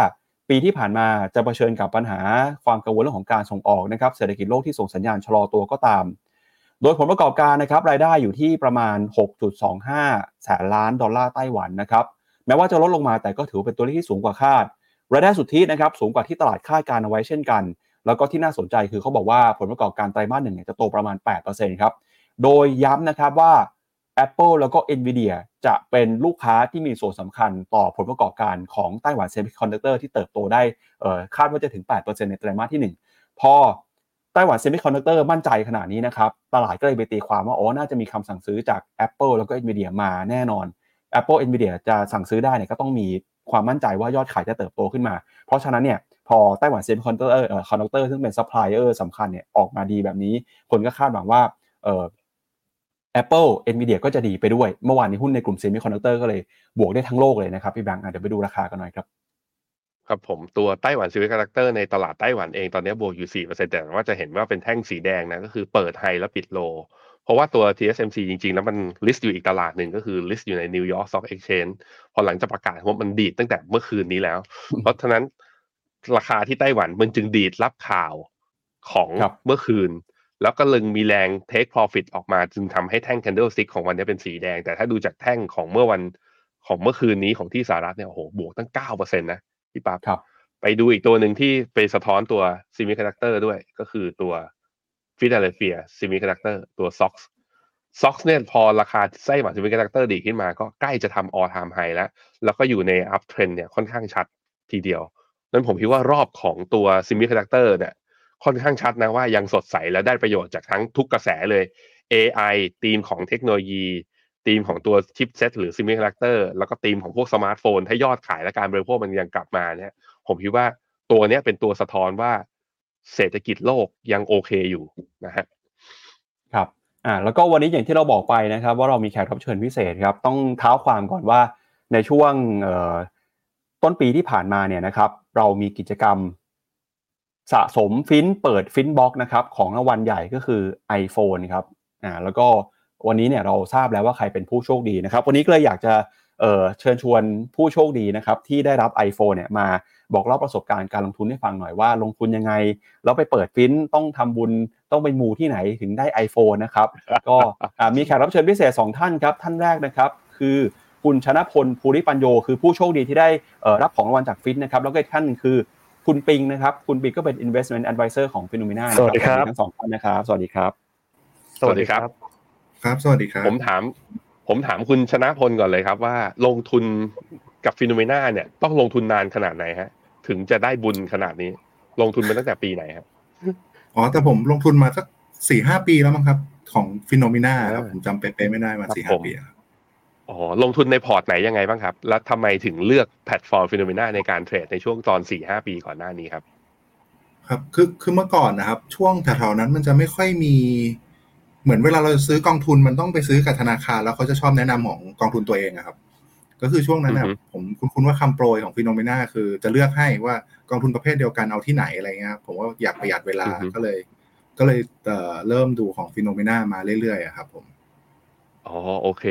ปีที่ผ่านมาจะเผชิญกับปัญหาความกังวลเรื่องของการส่งออกนะครับ เศรษฐกิจโลกที่ส่งสัญญาณชะลอตัวก็ตาม โดยผลประกอบการนะครับรายได้อยู่ที่ประมาณ 6.25 แสนล้านดอลลาร์ไต้หวันนะครับ แม้ว่าจะลดลงมาแต่ก็ถือเป็นตัวเลขที่สูงกว่าคาด รายได้สุทธินะครับสูงกว่าที่ตลาดคาดการณ์เอาไว้เช่นกัน แล้วก็ที่น่าสนใจคือเขาบอกว่าผลประกอบการไตรมาสหนึ่งจะโตประมาณ8%ครับ โดยย้ำนะครับว่า Apple แล้วก็ Nvidia จะเป็นลูกค้าที่มีส่วนสำคัญต่อผลประกอบการของไต้หวันเซมิคอนดักเตอร์ที่เติบโตได้คาดว่าจะถึง 8%ในไตรมาสที่ 1 พอไต้หวันเซมิคอนดักเตอร์มั่นใจขนาดนี้นะครับ ตลาดก็เลยไปตีความว่า อ๋อ น่าจะมีคำสั่งซื้อจาก Apple แล้วก็ Nvidia มาแน่นอน Apple Nvidia จะสั่งซื้อได้เนี่ยก็ต้องมีความมั่นใจว่ายอดขายจะเติบโตขึ้นมา เพราะฉะนั้นเนี่ยพอไต้หวันเซมิคอนดักเตอร์คอนดักเตอร์ซึ่งเป็นซัพพลายเออร์สำคัญเนี่ยออกมาดีแบบนี้ คนก็คาดหวังว่า Apple Nvidia ก็จะดีไปด้วย เมื่อวานนี้หุ้นในกลุ่มเซมิคอนดักเตอร์ก็เลยบวกได้ทั้งโลกเลยนะครับพี่แบงค์เดี๋ยวไปดูราคากันหน่อยครับครับผมตัวไต้หวันเซมิคอนดักเตอร์ในตลาดไต้หวันเองตอนนี้บวกอยู่ 4%แต่ว่าจะเห็นว่าเป็นแท่งสีแดงนะก็คือเปิด high แล้วปิด low เพราะว่าตัว TSMC จริงๆ แล้วมัน list อยู่อีกตลาดหนึ่งก็คือ list อยู่ใน New York Stock Exchange พอหลังจากประกาศว่ามันดีดตั้งแต่เมื่อคืนนี้แล้ว เพราะฉะนั้นราคาที่ไต้หวันมันจึงดีดรับข่าวของเมื่อคืน แล้วก็จึงมีแรง take profit ออกมาจึงทำให้แท่ง candlestick ของวันนี้เป็นสีแดง แต่ถ้าดูจากแท่งของเมื่อวันของเมื่อคืนนี้ของที่สหรัฐเนี่ยโอ้โหบวกตั้ง 9%นะพี่ปั๊บครับ ไปดูอีกตัวหนึ่งที่ไปสะท้อนตัวsemiconductor ด้วยก็คือตัว Philadelphia Semiconductor ตัว SOX SOX เนี่ยพอราคาไต้หวัน semiconductor ดีขึ้นมา ก็ใกล้จะทำ all time high แล้ว แล้วก็อยู่ใน uptrend เนี่ยค่อนข้างชัดทีเดียวนั้นผมคิดว่ารอบของตัว semiconductor เนี่ย ค่อนข้างชัดนะว่ายังสดใสและได้ประโยชน์จากทั้งทุกกระแสเลย AI ธีมของเทคโนโลยีธีมของตัวชิปเซตหรือซิมิคอนดักเตอร์แล้วก็ธีมของพวกสมาร์ทโฟน ถ้ายอดขายและการบริโภคมันยังกลับมาเนี่ยผมคิดว่าตัวเนี้ยเป็นตัวสะท้อนว่าเศรษฐกิจโลกยังโอเคอยู่นะฮะครับอ่าแล้วก็วันนี้อย่างที่เราบอกไปนะครับ ว่าเรามีแขกรับเชิญพิเศษครับ ต้องเท้าความก่อนว่าในช่วงต้นปีที่ผ่านมาเนี่ยนะครับ เรามีกิจกรรม สะสม FINT เปิด FINT Box นะครับของรางวัลใหญ่ก็คือ iPhone ครับอ่าแล้วก็วันนี้เนี่ยเราทราบแล้วว่าใครเป็นผู้โชคดีนะครับ วันนี้ก็เลยอยากจะเชิญชวนผู้โชคดีนะครับที่ได้รับ iPhone เนี่ยมาบอกเล่าประสบการณ์การลงทุนให้ฟังหน่อยว่า ลงทุนยังไง แล้วไปเปิด FINT ต้องทำบุญต้องไปมูที่ไหนถึงได้ iPhone นะครับ ก็มีแขกรับเชิญพิเศษ 2 ท่านครับ ท่านแรกนะครับ คือคุณชนะพลภูริปัญโย คือผู้โชคดีที่ได้รับของรางวัลจาก FINT นะครับแล้วก็อีกท่านนึงคือ คุณปิงนะครับ คุณปิงก็เป็น investment advisor ของ FINNOMENA สวัสดีครับทั้งสองท่านนะครับ สวัสดีครับ สวัสดีครับ ครับ สวัสดีครับ ผมถาม ผมถามคุณชนะพลก่อนเลยครับว่า ลงทุนกับ FINNOMENA เนี่ย ต้องลงทุนนานขนาดไหนฮะ ถึงจะได้บุญขนาดนี้ ลงทุนมาตั้งแต่ปีไหนครับอ๋อ แต่ผมลงทุนมาสักสี่ห้าปีแล้วมั้งครับ ของ FINNOMENA ครับผมจำเป๊ะไม่ได้มาสี่ห้าปี อ๋อลงทุนในพอร์ตไหนยังไงบ้างครับ แล้วทำไมถึงเลือกแพลตฟอร์ม FINNOMENA ในการเทรดในช่วงตอนสี่ห้าปีก่อนหน้านี้ครับ ครับคือคือเมื่อก่อนนะครับ ช่วงแถวๆนั้นมันจะไม่ค่อยมีเหมือนเวลาเราซื้อกองทุนมันต้องไปซื้อกับธนาคาร แล้วเขาจะชอบแนะนำของกองทุนตัวเองครับ ก็คือช่วงนั้นนะผมคุ้นๆ ว่าคำโปรยของ FINNOMENA คือจะเลือกให้ว่ากองทุนประเภทเดียวกันเอาที่ไหนอะไรเงี้ยผมว่าอยากประหยัดเวลาก็เลย ก็เลยเริ่มดูของ FINNOMENA มาเรื่อยๆครับผมอ๋อโอเค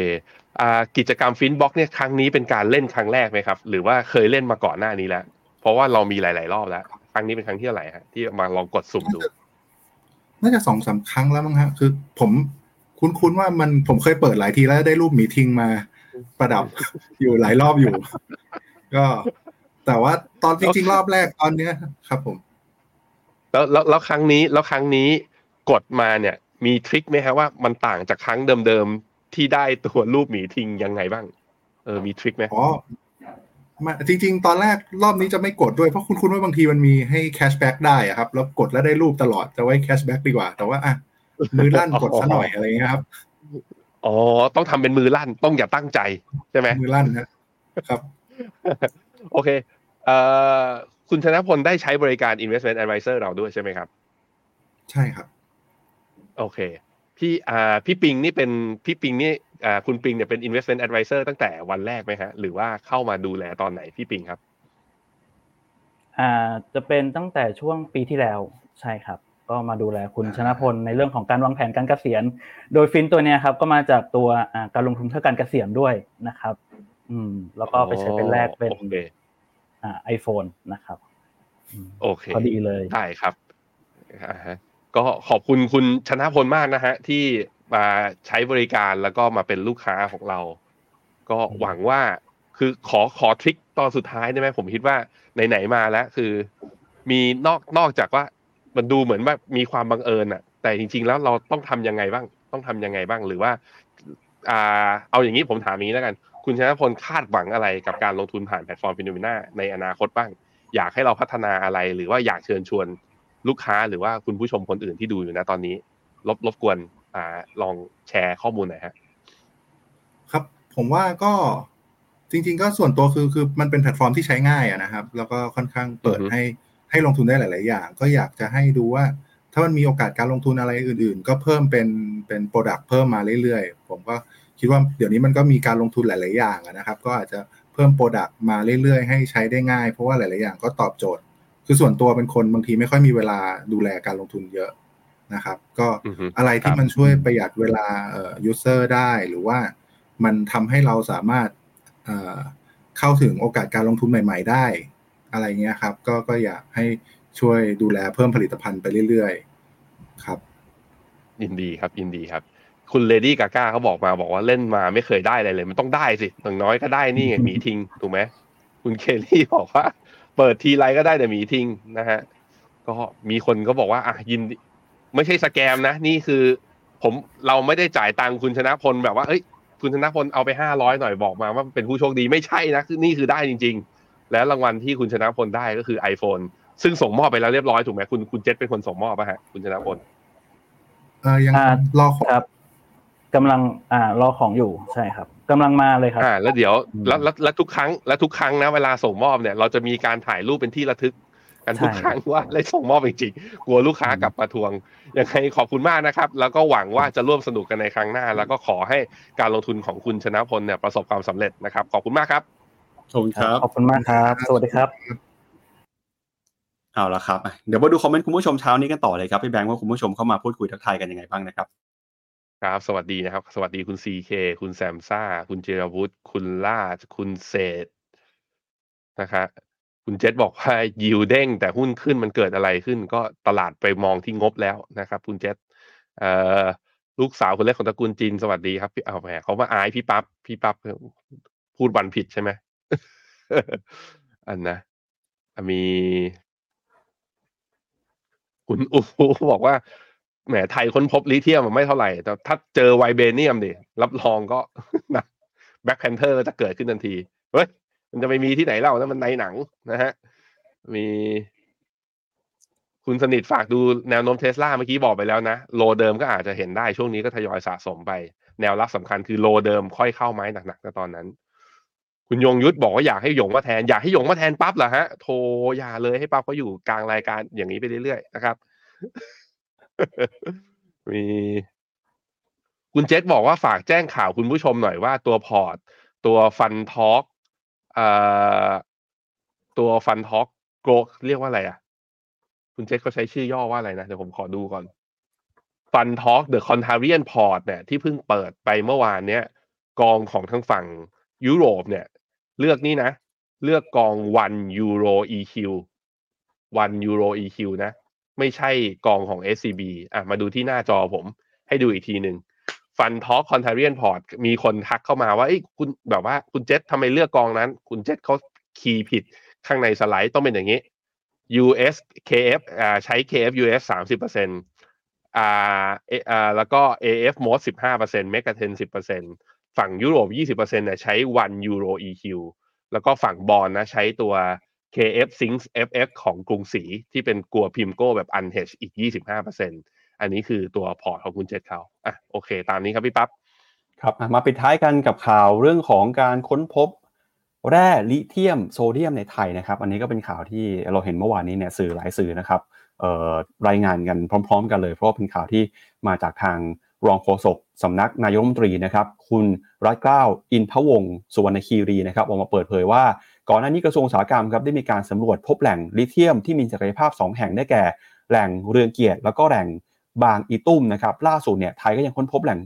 กิจกรรม FINT Box เนี่ยครั้งนี้เป็นการเล่นครั้งแรกไหมครับ หรือว่าเคยเล่นมาก่อนหน้านี้แล้ว เพราะว่าเรามีหลาย ๆ รอบแล้ว ครั้งนี้เป็นครั้งที่เท่าไหร่ฮะที่มาลองกดสุ่มดู น่าจะสองสาครั้งแล้วมั้งฮะ คือ ผมคุ้นๆว่ามันผมเคยเปิดหลายทีแล้วได้รูปมีทิงมาประดับอยู่หลายรอบอยู่ ก็แต่ว่าตอนจริงๆรอบแรกตอนเนี้ยครับ ผม แล้วแล้วแล้วครั้งนี้แล้วครั้งนี้กดมาเนี่ย มีทริคไหมฮะว่ามันต่างจากครั้งเดิม ที่ได้ตัวรูปหมีทิงยังไงบ้าง เออมี trick ไหมอ๋อมาจริง ๆ ตอนแรกรอบนี้จะไม่กดด้วยเพราะคุ้นๆ ว่าบางทีมันมีให้ cashback ได้อะครับ แล้วกดแล้วได้รูปตลอดจะไว้ cashback ดีกว่า แต่ว่าอะมือลั่นกดซะหน่อยอะไรเงี้ยครับอ๋อต้องทำเป็นมือลั่นต้องอย่าตั้งใจใช่ไหมมือลั่นนะครับ โอเคเอ่อคุณชนะพลได้ใช้บริการ investment advisor เราด้วยใช่ไหมครับ ใช่ครับ โอเค พี่อ่าพี่ปิงนี่เป็นพี่ปิงนี่อ่าคุณปิงเนี่ยเป็น investment advisor ตั้งแต่วันแรกไหมฮะ หรือว่าเข้ามาดูแลตอนไหนพี่ปิงครับ อ่าจะเป็นตั้งแต่ช่วงปีที่แล้วใช่ครับ ก็มาดูแลคุณชนะพลในเรื่องของการวางแผนการเกษียณ โดยฟินตัวเนี้ยครับ ก็มาจากตัวการลงทุนเพื่อการเกษียณด้วยนะครับ อืม แล้วก็ไปใช้เป็นแรกเป็นอ่าไอโฟนนะครับโอเคพอดีเลยได้ครับอ่าฮะ ก็ขอบคุณคุณชนะพลมากนะฮะ ที่มาใช้บริการแล้วก็มาเป็นลูกค้าของเรา ก็หวังว่าคือขอขอ trick ตอนสุดท้ายได้ไหมผมคิดว่าไหนๆมาแล้วคือ มีนอกนอกจากว่ามันดูเหมือนว่ามีความบังเอิญอะแต่จริง ๆ แล้วเราต้องทำยังไงบ้าง ต้องทำยังไงบ้างหรือว่าอ่าเอาอย่างนี้ผมถามนี้แล้วกัน คุณชนะพลคาดหวังอะไรกับการลงทุนผ่านแพลตฟอร์ม FINNOMENA ในอนาคตบ้าง อยากให้เราพัฒนาอะไรหรือว่าอยากเชิญชวน ลูกค้าหรือว่าคุณผู้ชมคนอื่นที่ดูอยู่นะตอนนี้ รบรบกวนอ่าลองแชร์ข้อมูลหน่อยฮะครับ ผมว่าก็จริง ๆ ก็ส่วนตัวคือคือมันเป็นแพลตฟอร์มที่ใช้ง่ายนะครับ แล้วก็ค่อนข้างเปิดให้ให้ลงทุนได้หลาย ๆ อย่าง ก็อยากจะให้ดูว่า ถ้ามันมีโอกาสการลงทุนอะไรอื่น ๆ ก็เพิ่มเป็นเป็น product เพิ่มมาเรื่อย ๆ ผมก็คิดว่าเดี๋ยวนี้มันก็มีการลงทุนหลาย ๆ อย่างนะครับ ก็อาจจะเพิ่ม product มาเรื่อย ๆ ให้ใช้ได้ง่าย เพราะว่าหลาย ๆ อย่างก็ตอบโจทย์ คือส่วนตัวเป็นคนบางทีไม่ค่อยมีเวลาดูแลการลงทุนเยอะนะครับ ก็อะไรที่มันช่วยประหยัดเวลาเอ่อ user ได้หรือว่ามันทำให้เราสามารถเอ่อเข้าถึงโอกาสการลงทุนใหม่ ๆ ได้ อะไรเงี้ยครับ ก็ก็อยากให้ช่วยดูแลเพิ่มผลิตภัณฑ์ไปเรื่อยๆครับยินดีครับยินดีครับ คุณเลดี้กาก้าเขาบอกมาบอกว่าเล่นมาไม่เคยได้อะไรเลย มันต้องได้สิอย่างน้อยก็ได้นี่ไงมีทิ้งถูกไหมคุณเคลลี่บอกว่า เปิดทีไรก็ได้แต่มีทิ้งนะฮะก็มีคนก็บอกว่าอะยินไม่ใช่สแกมนะ นี่คือ ผมเราไม่ได้จ่ายตังคุณชนะพลแบบว่าเอ้ยคุณชนะพลเอาไปห้าร้อยหน่อยบอกมาว่าเป็นผู้โชคดีไม่ใช่นะคือนี่คือได้จริง ๆ แล้วรางวัลที่คุณชนะพลได้ก็คือ iPhone ซึ่งส่งมอบไปแล้วเรียบร้อยถูกไหมคุณคุณเจษเป็นคนส่งมอบป่ะฮะคุณชนะพลอ่ายังรอของครับกำลังอ่ารอของอยู่ใช่ครับ กำลังมาเลยครับอ่าแล้วเดี๋ยวแล้วแล้วทุกครั้งแล้วทุกครั้งนะเวลาส่งมอบเนี่ย เราจะมีการถ่ายรูปเป็นที่ระทึกกันทุกครั้งว่าได้ส่งมอบจริงๆกลัวลูกค้ากลับมาทวงยังไงขอบคุณมากนะครับ แล้วก็หวังว่าจะร่วมสนุกกันในครั้งหน้า แล้วก็ขอให้การลงทุนของคุณชนะพลเนี่ยประสบความสำเร็จนะครับ ขอบคุณมากครับขอบคุณครับขอบคุณมากครับ สวัสดีครับเอาละครับ เดี๋ยวมาดูคอมเมนต์คุณผู้ชมเช้านี้กันต่อเลยครับพี่แบงค์ว่าคุณผู้ชมเข้ามาพูดคุยทักทายกันยังไงบ้างนะครับ ครับ สวัสดีนะครับ สวัสดีคุณ CK คุณแซมซ่า คุณเจรวุฒิคุณล่าคุณเศษนะครับคุณเจษบอกว่ายิวเด้ง แต่หุ้นขึ้นมันเกิดอะไรขึ้น ก็ตลาดไปมองที่งบแล้วนะครับ คุณเจษเอ่อลูกสาวคนเล็กของตระกูลจีนสวัสดีครับพี่เอาแหมเขามาอายพี่ปั๊บพี่ปั๊บพูดวันผิดใช่ไหมอันนะมี คุณอูบอกว่า แหมไทยค้นพบลิเทียมไม่เท่าไหร่ แต่ถ้าเจอ vibranium ดิรับรองก็นะ Black Panther จะเกิดขึ้นทันทีเฮ้ยมันจะไปมีที่ไหนเล่านะมันในหนังนะฮะ มี คุณสนิทฝากดูแนวโน้มเทสลาเมื่อกี้บอกไปแล้วนะ low เดิมก็อาจจะเห็นได้ช่วงนี้ก็ทยอยสะสมไป แนวรับสำคัญคือ low เดิมค่อยเข้าไม้หนักๆในตอนนั้น คุณยงยุทธบอกว่าอยากให้หยงมาแทน อยากให้หยงมาแทนปั๊บเหรอฮะ โทรอย่าเลยให้ปั๊บเขาอยู่กลางรายการอย่างนี้ไปเรื่อยๆนะครับ มีคุณเจษบอกว่าฝากแจ้งข่าวคุณผู้ชมหน่อยว่าตัวพอร์ต ตัว FundTalk เอ่อตัว FundTalk Growth เรียกว่าอะไรอะ คุณเจษเขาใช้ชื่อย่อว่าอะไรนะ เดี๋ยวผมขอดูก่อน FundTalk The Contrarian พอร์ตเนี่ยที่เพิ่งเปิดไปเมื่อวานเนี้ยกองของทั้งฝั่งยุโรปเนี่ย เลือกนี่นะ เลือกกองวันยูโร EQ วันยูโร EQ นะ ไม่ใช่กองของ SCB อะมาดูที่หน้าจอผม ให้ดูอีกทีหนึ่งฟันทอ l คอนเทเรียนพอร์ตมีคนทักเข้ามาว่าไอ้คุณแบบว่าคุณเจษทำไมเลือกกองนั้น คุณเจษเขาคีย์ผิดข้างในสไลด์ต้องเป็นอย่างนี้ US KF อ่าใช้ KF US สามสิบเปอร์เซ็นต์อ่าอ่าแล้วก็ AF m o d สิบห้าเปอร์เซ็นต์ MEGA 10 สิบเปอร์เซ็นต์ฝั่งยุโรปยี่สิบเปอร์เซ็นต์เนี่ยใช้ ONE EURO EQ แล้วก็ฝั่งบอลนะใช้ตัว KF SINC FX ของกรุงศรีที่เป็นกลัวพิมโก้แบบ u n h e d g e อีก 25%อันนี้คือตัวพอร์ตของคุณเจษเขาอะโอเค ตามนี้ครับพี่ปั๊บครับมาปิดท้ายกันกับข่าวเรื่องของการค้นพบแร่ลิเธียมโซเดียมในไทยนะครับ อันนี้ก็เป็นข่าวที่เราเห็นเมื่อวานนี้เนี่ยสื่อหลายสื่อนะครับรายงานกันพร้อม ๆ กันเลย เพราะว่าเป็นข่าวที่มาจากทางรองโฆษกสำนักนายกรัฐมนตรีนะครับ คุณรัฐเกล้าอินทวงศ์สุวรรณคีรีนะครับออกมาเปิดเผยว่า ก่อนหน้านี้กระทรวงอุตสาหกรรมครับได้มีการสำรวจพบแหล่งลิเธียมที่มีศักยภาพ 2 แห่งได้แก่ แหล่งเรืองเกียรติแล้วก็แหล่งบางอีตุ้มนะครับล่าสุดเนี่ยไทยก็ยังค้นพบแหล่ง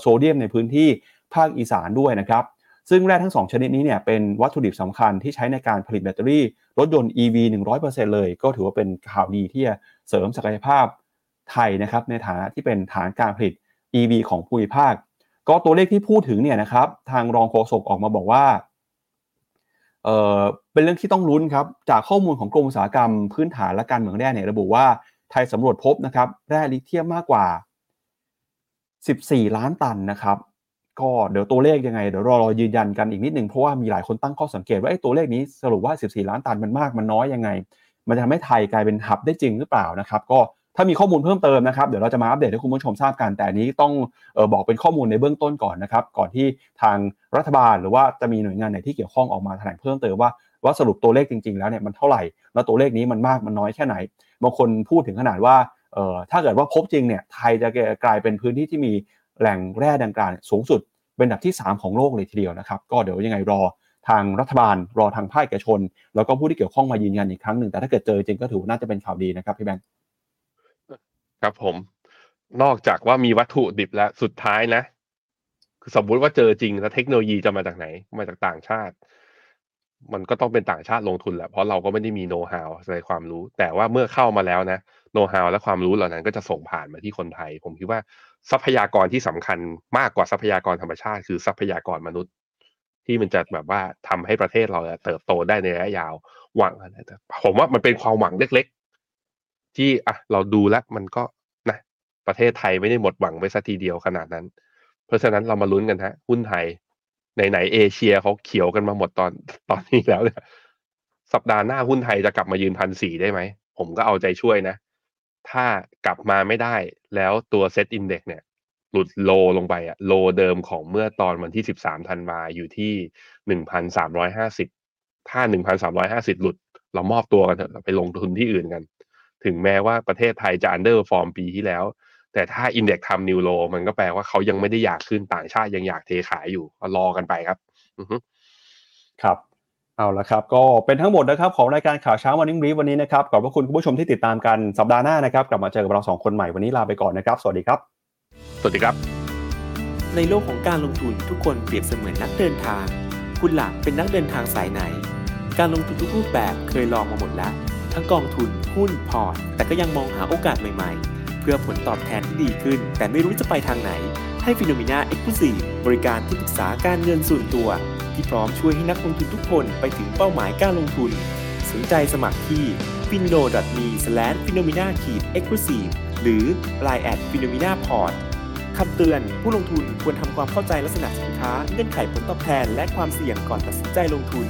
โซเดียมในพื้นที่ภาคอีสานด้วยนะครับซึ่งแร่ทั้ง 2 ชนิดนี้เนี่ยเป็นวัตถุดิบสำคัญที่ใช้ในการผลิตแบตเตอรี่ รถยนต์ EV 100%เลย ก็ถือว่าเป็นข่าวดีที่จะเสริมศักยภาพไทยนะครับในฐานะที่เป็นฐานการผลิต EV ของภูมิภาค ก็ตัวเลขที่พูดถึงเนี่ยนะครับทางรองโฆษกออกมาบอกว่า เออเป็นเรื่องที่ต้องลุ้นครับจากข้อมูลของกรมอุตสาหกรรมพื้นฐานและการเมืองแร่เนี่ยระบุว่าไทยสำรวจพบนะครับแร่ลิเธียมมากกว่า 14 ล้านตันนะครับก็เดี๋ยวตัวเลขยังไงเดี๋ยวรอรอยืนยันกันอีกนิดหนึ่งเพราะว่ามีหลายคนตั้งข้อสังเกตว่าไอ้ตัวเลขนี้สรุปว่า 14 ล้านตันมันมากมันน้อยยังไง มันจะทำให้ไทยกลายเป็นหับได้จริงหรือเปล่านะครับ ก็ ถ้ามีข้อมูลเพิ่มเติมนะครับเดี๋ยวเราจะมาอัปเดตให้คุณผู้ชมทราบกัน แต่นี้ต้องออบอกเป็นข้อมูลในเบื้องต้นก่อนนะครับก่อนที่ทางรัฐบาลหรือว่าจะมีหน่วยงานไหนที่เกี่ยวข้องออกมาแถลงเพิ่มเติมว่าว่าสรุปตัวเลขจริงๆแล้วเนี่ยมันเท่าไหร่ แล้วตัวเลขนี้มันมากมันน้อยแค่ไหน บางคนพูดถึงขนาดว่าเอ่อถ้าเกิดว่าพบจริงเนี่ยไทยจะกลายเป็นพื้นที่ที่มีแหล่งแร่ดังกล่าวสูงสุด เป็นอันดับที่ 3 ของโลกเลยทีเดียวนะครับ ก็เดี๋ยวยังไงรอทางรัฐบาล รอทางภาคเอกชน แล้วก็ผู้ที่เกี่ยวข้องมายืนยันอีกครั้งหนึ่งแต่ถ้าเกิดเจอจริงก็ถือน่าจะเป็นข่าวดีนะครับพี่แบงค์ ครับผม นอกจากว่ามีวัตถุดิบแล้วสุดท้ายนะคือสมมุติว่าเจอจริงแล้วเทคโนโลยีจะมาจากไหน มาจากต่างชาติ มันก็ต้องเป็นต่างชาติลงทุนแหละเพราะเราก็ไม่ได้มีโน้ตฮาวในความรู้ แต่ว่าเมื่อเข้ามาแล้วนะโน้ตฮาวและความรู้เหล่านั้นก็จะส่งผ่านมาที่คนไทย ผมคิดว่าทรัพยากรที่สำคัญมากกว่าทรัพยากรธรรมชาติ คือทรัพยากรมนุษย์ ที่มันจะแบบว่าทำให้ประเทศเราเติบโตได้ในระยะยาวหวังอะไรแต่ผมว่ามันเป็นความหวังเล็ก ที่อะเราดูแล้วมันก็นะประเทศไทยไม่ได้หมดหวังไปสัทีเดียวขนาดนั้น เพราะฉะนั้นเรามาลุ้นกันฮะหุ้นไทยในไหนเอเชียเขาเขียวกันมาหมดตอนตอนนี้แล้วเนี่ยสัปดาห์หน้าหุ้นไทยจะกลับมายืนพันสี่ได้ไหม ผมก็เอาใจช่วยนะ ถ้ากลับมาไม่ได้แล้วตัว SET Index เนี่ย หลุด low ลงไปอะ low เดิมของเมื่อตอนวันที่สิบสามธันวาอยู่ที่หนึ่งพันสามร้อยห้าสิบถ้าหนึ่งพันสามร้อยห้าสิบหลุด เรามอบตัวกันเถอะไปลงทุนที่อื่นกัน ถึงแม้ว่าประเทศไทยจะ underperform ปีที่แล้ว แต่ถ้า index ทำ new lowมันก็แปลว่าเขายังไม่ได้อยากขึ้นต่างชาติยังอยากเทขายอยู่ก็รอกันไปครับครับเอาละครับ ก็เป็นทั้งหมดนะครับ ของรายการข่าวเช้าวันนี้รีวันนี้นะครับขอบพระคุณคุณผู้ชมที่ติดตามกันสัปดาห์หน้านะครับ กลับมาเจอกับเราสองคนใหม่วันนี้ลาไปก่อนนะครับ สวัสดีครับ สวัสดีครับ ในโลกของการลงทุนทุกคนเปรียบเสมือนนักเดินทาง คุณหลักเป็นนักเดินทางสายไหน การลงทุนทุกรูปแบบเคยลองมาหมดแล้ว ทั้งกองทุนหุ้นพอร์ต แต่ก็ยังมองหาโอกาสใหม่ๆ เพื่อผลตอบแทนที่ดีขึ้น แต่ไม่รู้จะไปทางไหน ให้ฟิโนเมนาเอ็กซ์คลูซีฟบริการที่ปรึกษาการเงินส่วนตัว ที่พร้อมช่วยให้นักลงทุนทุกคนไปถึงเป้าหมายการลงทุน สนใจสมัครที่ f i n o m e f i n o m e n a e x c l u s i v e หรือ line at f i n o m e n a p o r t คำเตือนผู้ลงทุนควรทำความเข้าใจลักษณะสินค้า เงื่อนไขผลตอบแทน และความเสี่ยงก่อนตัดสินใจลงทุน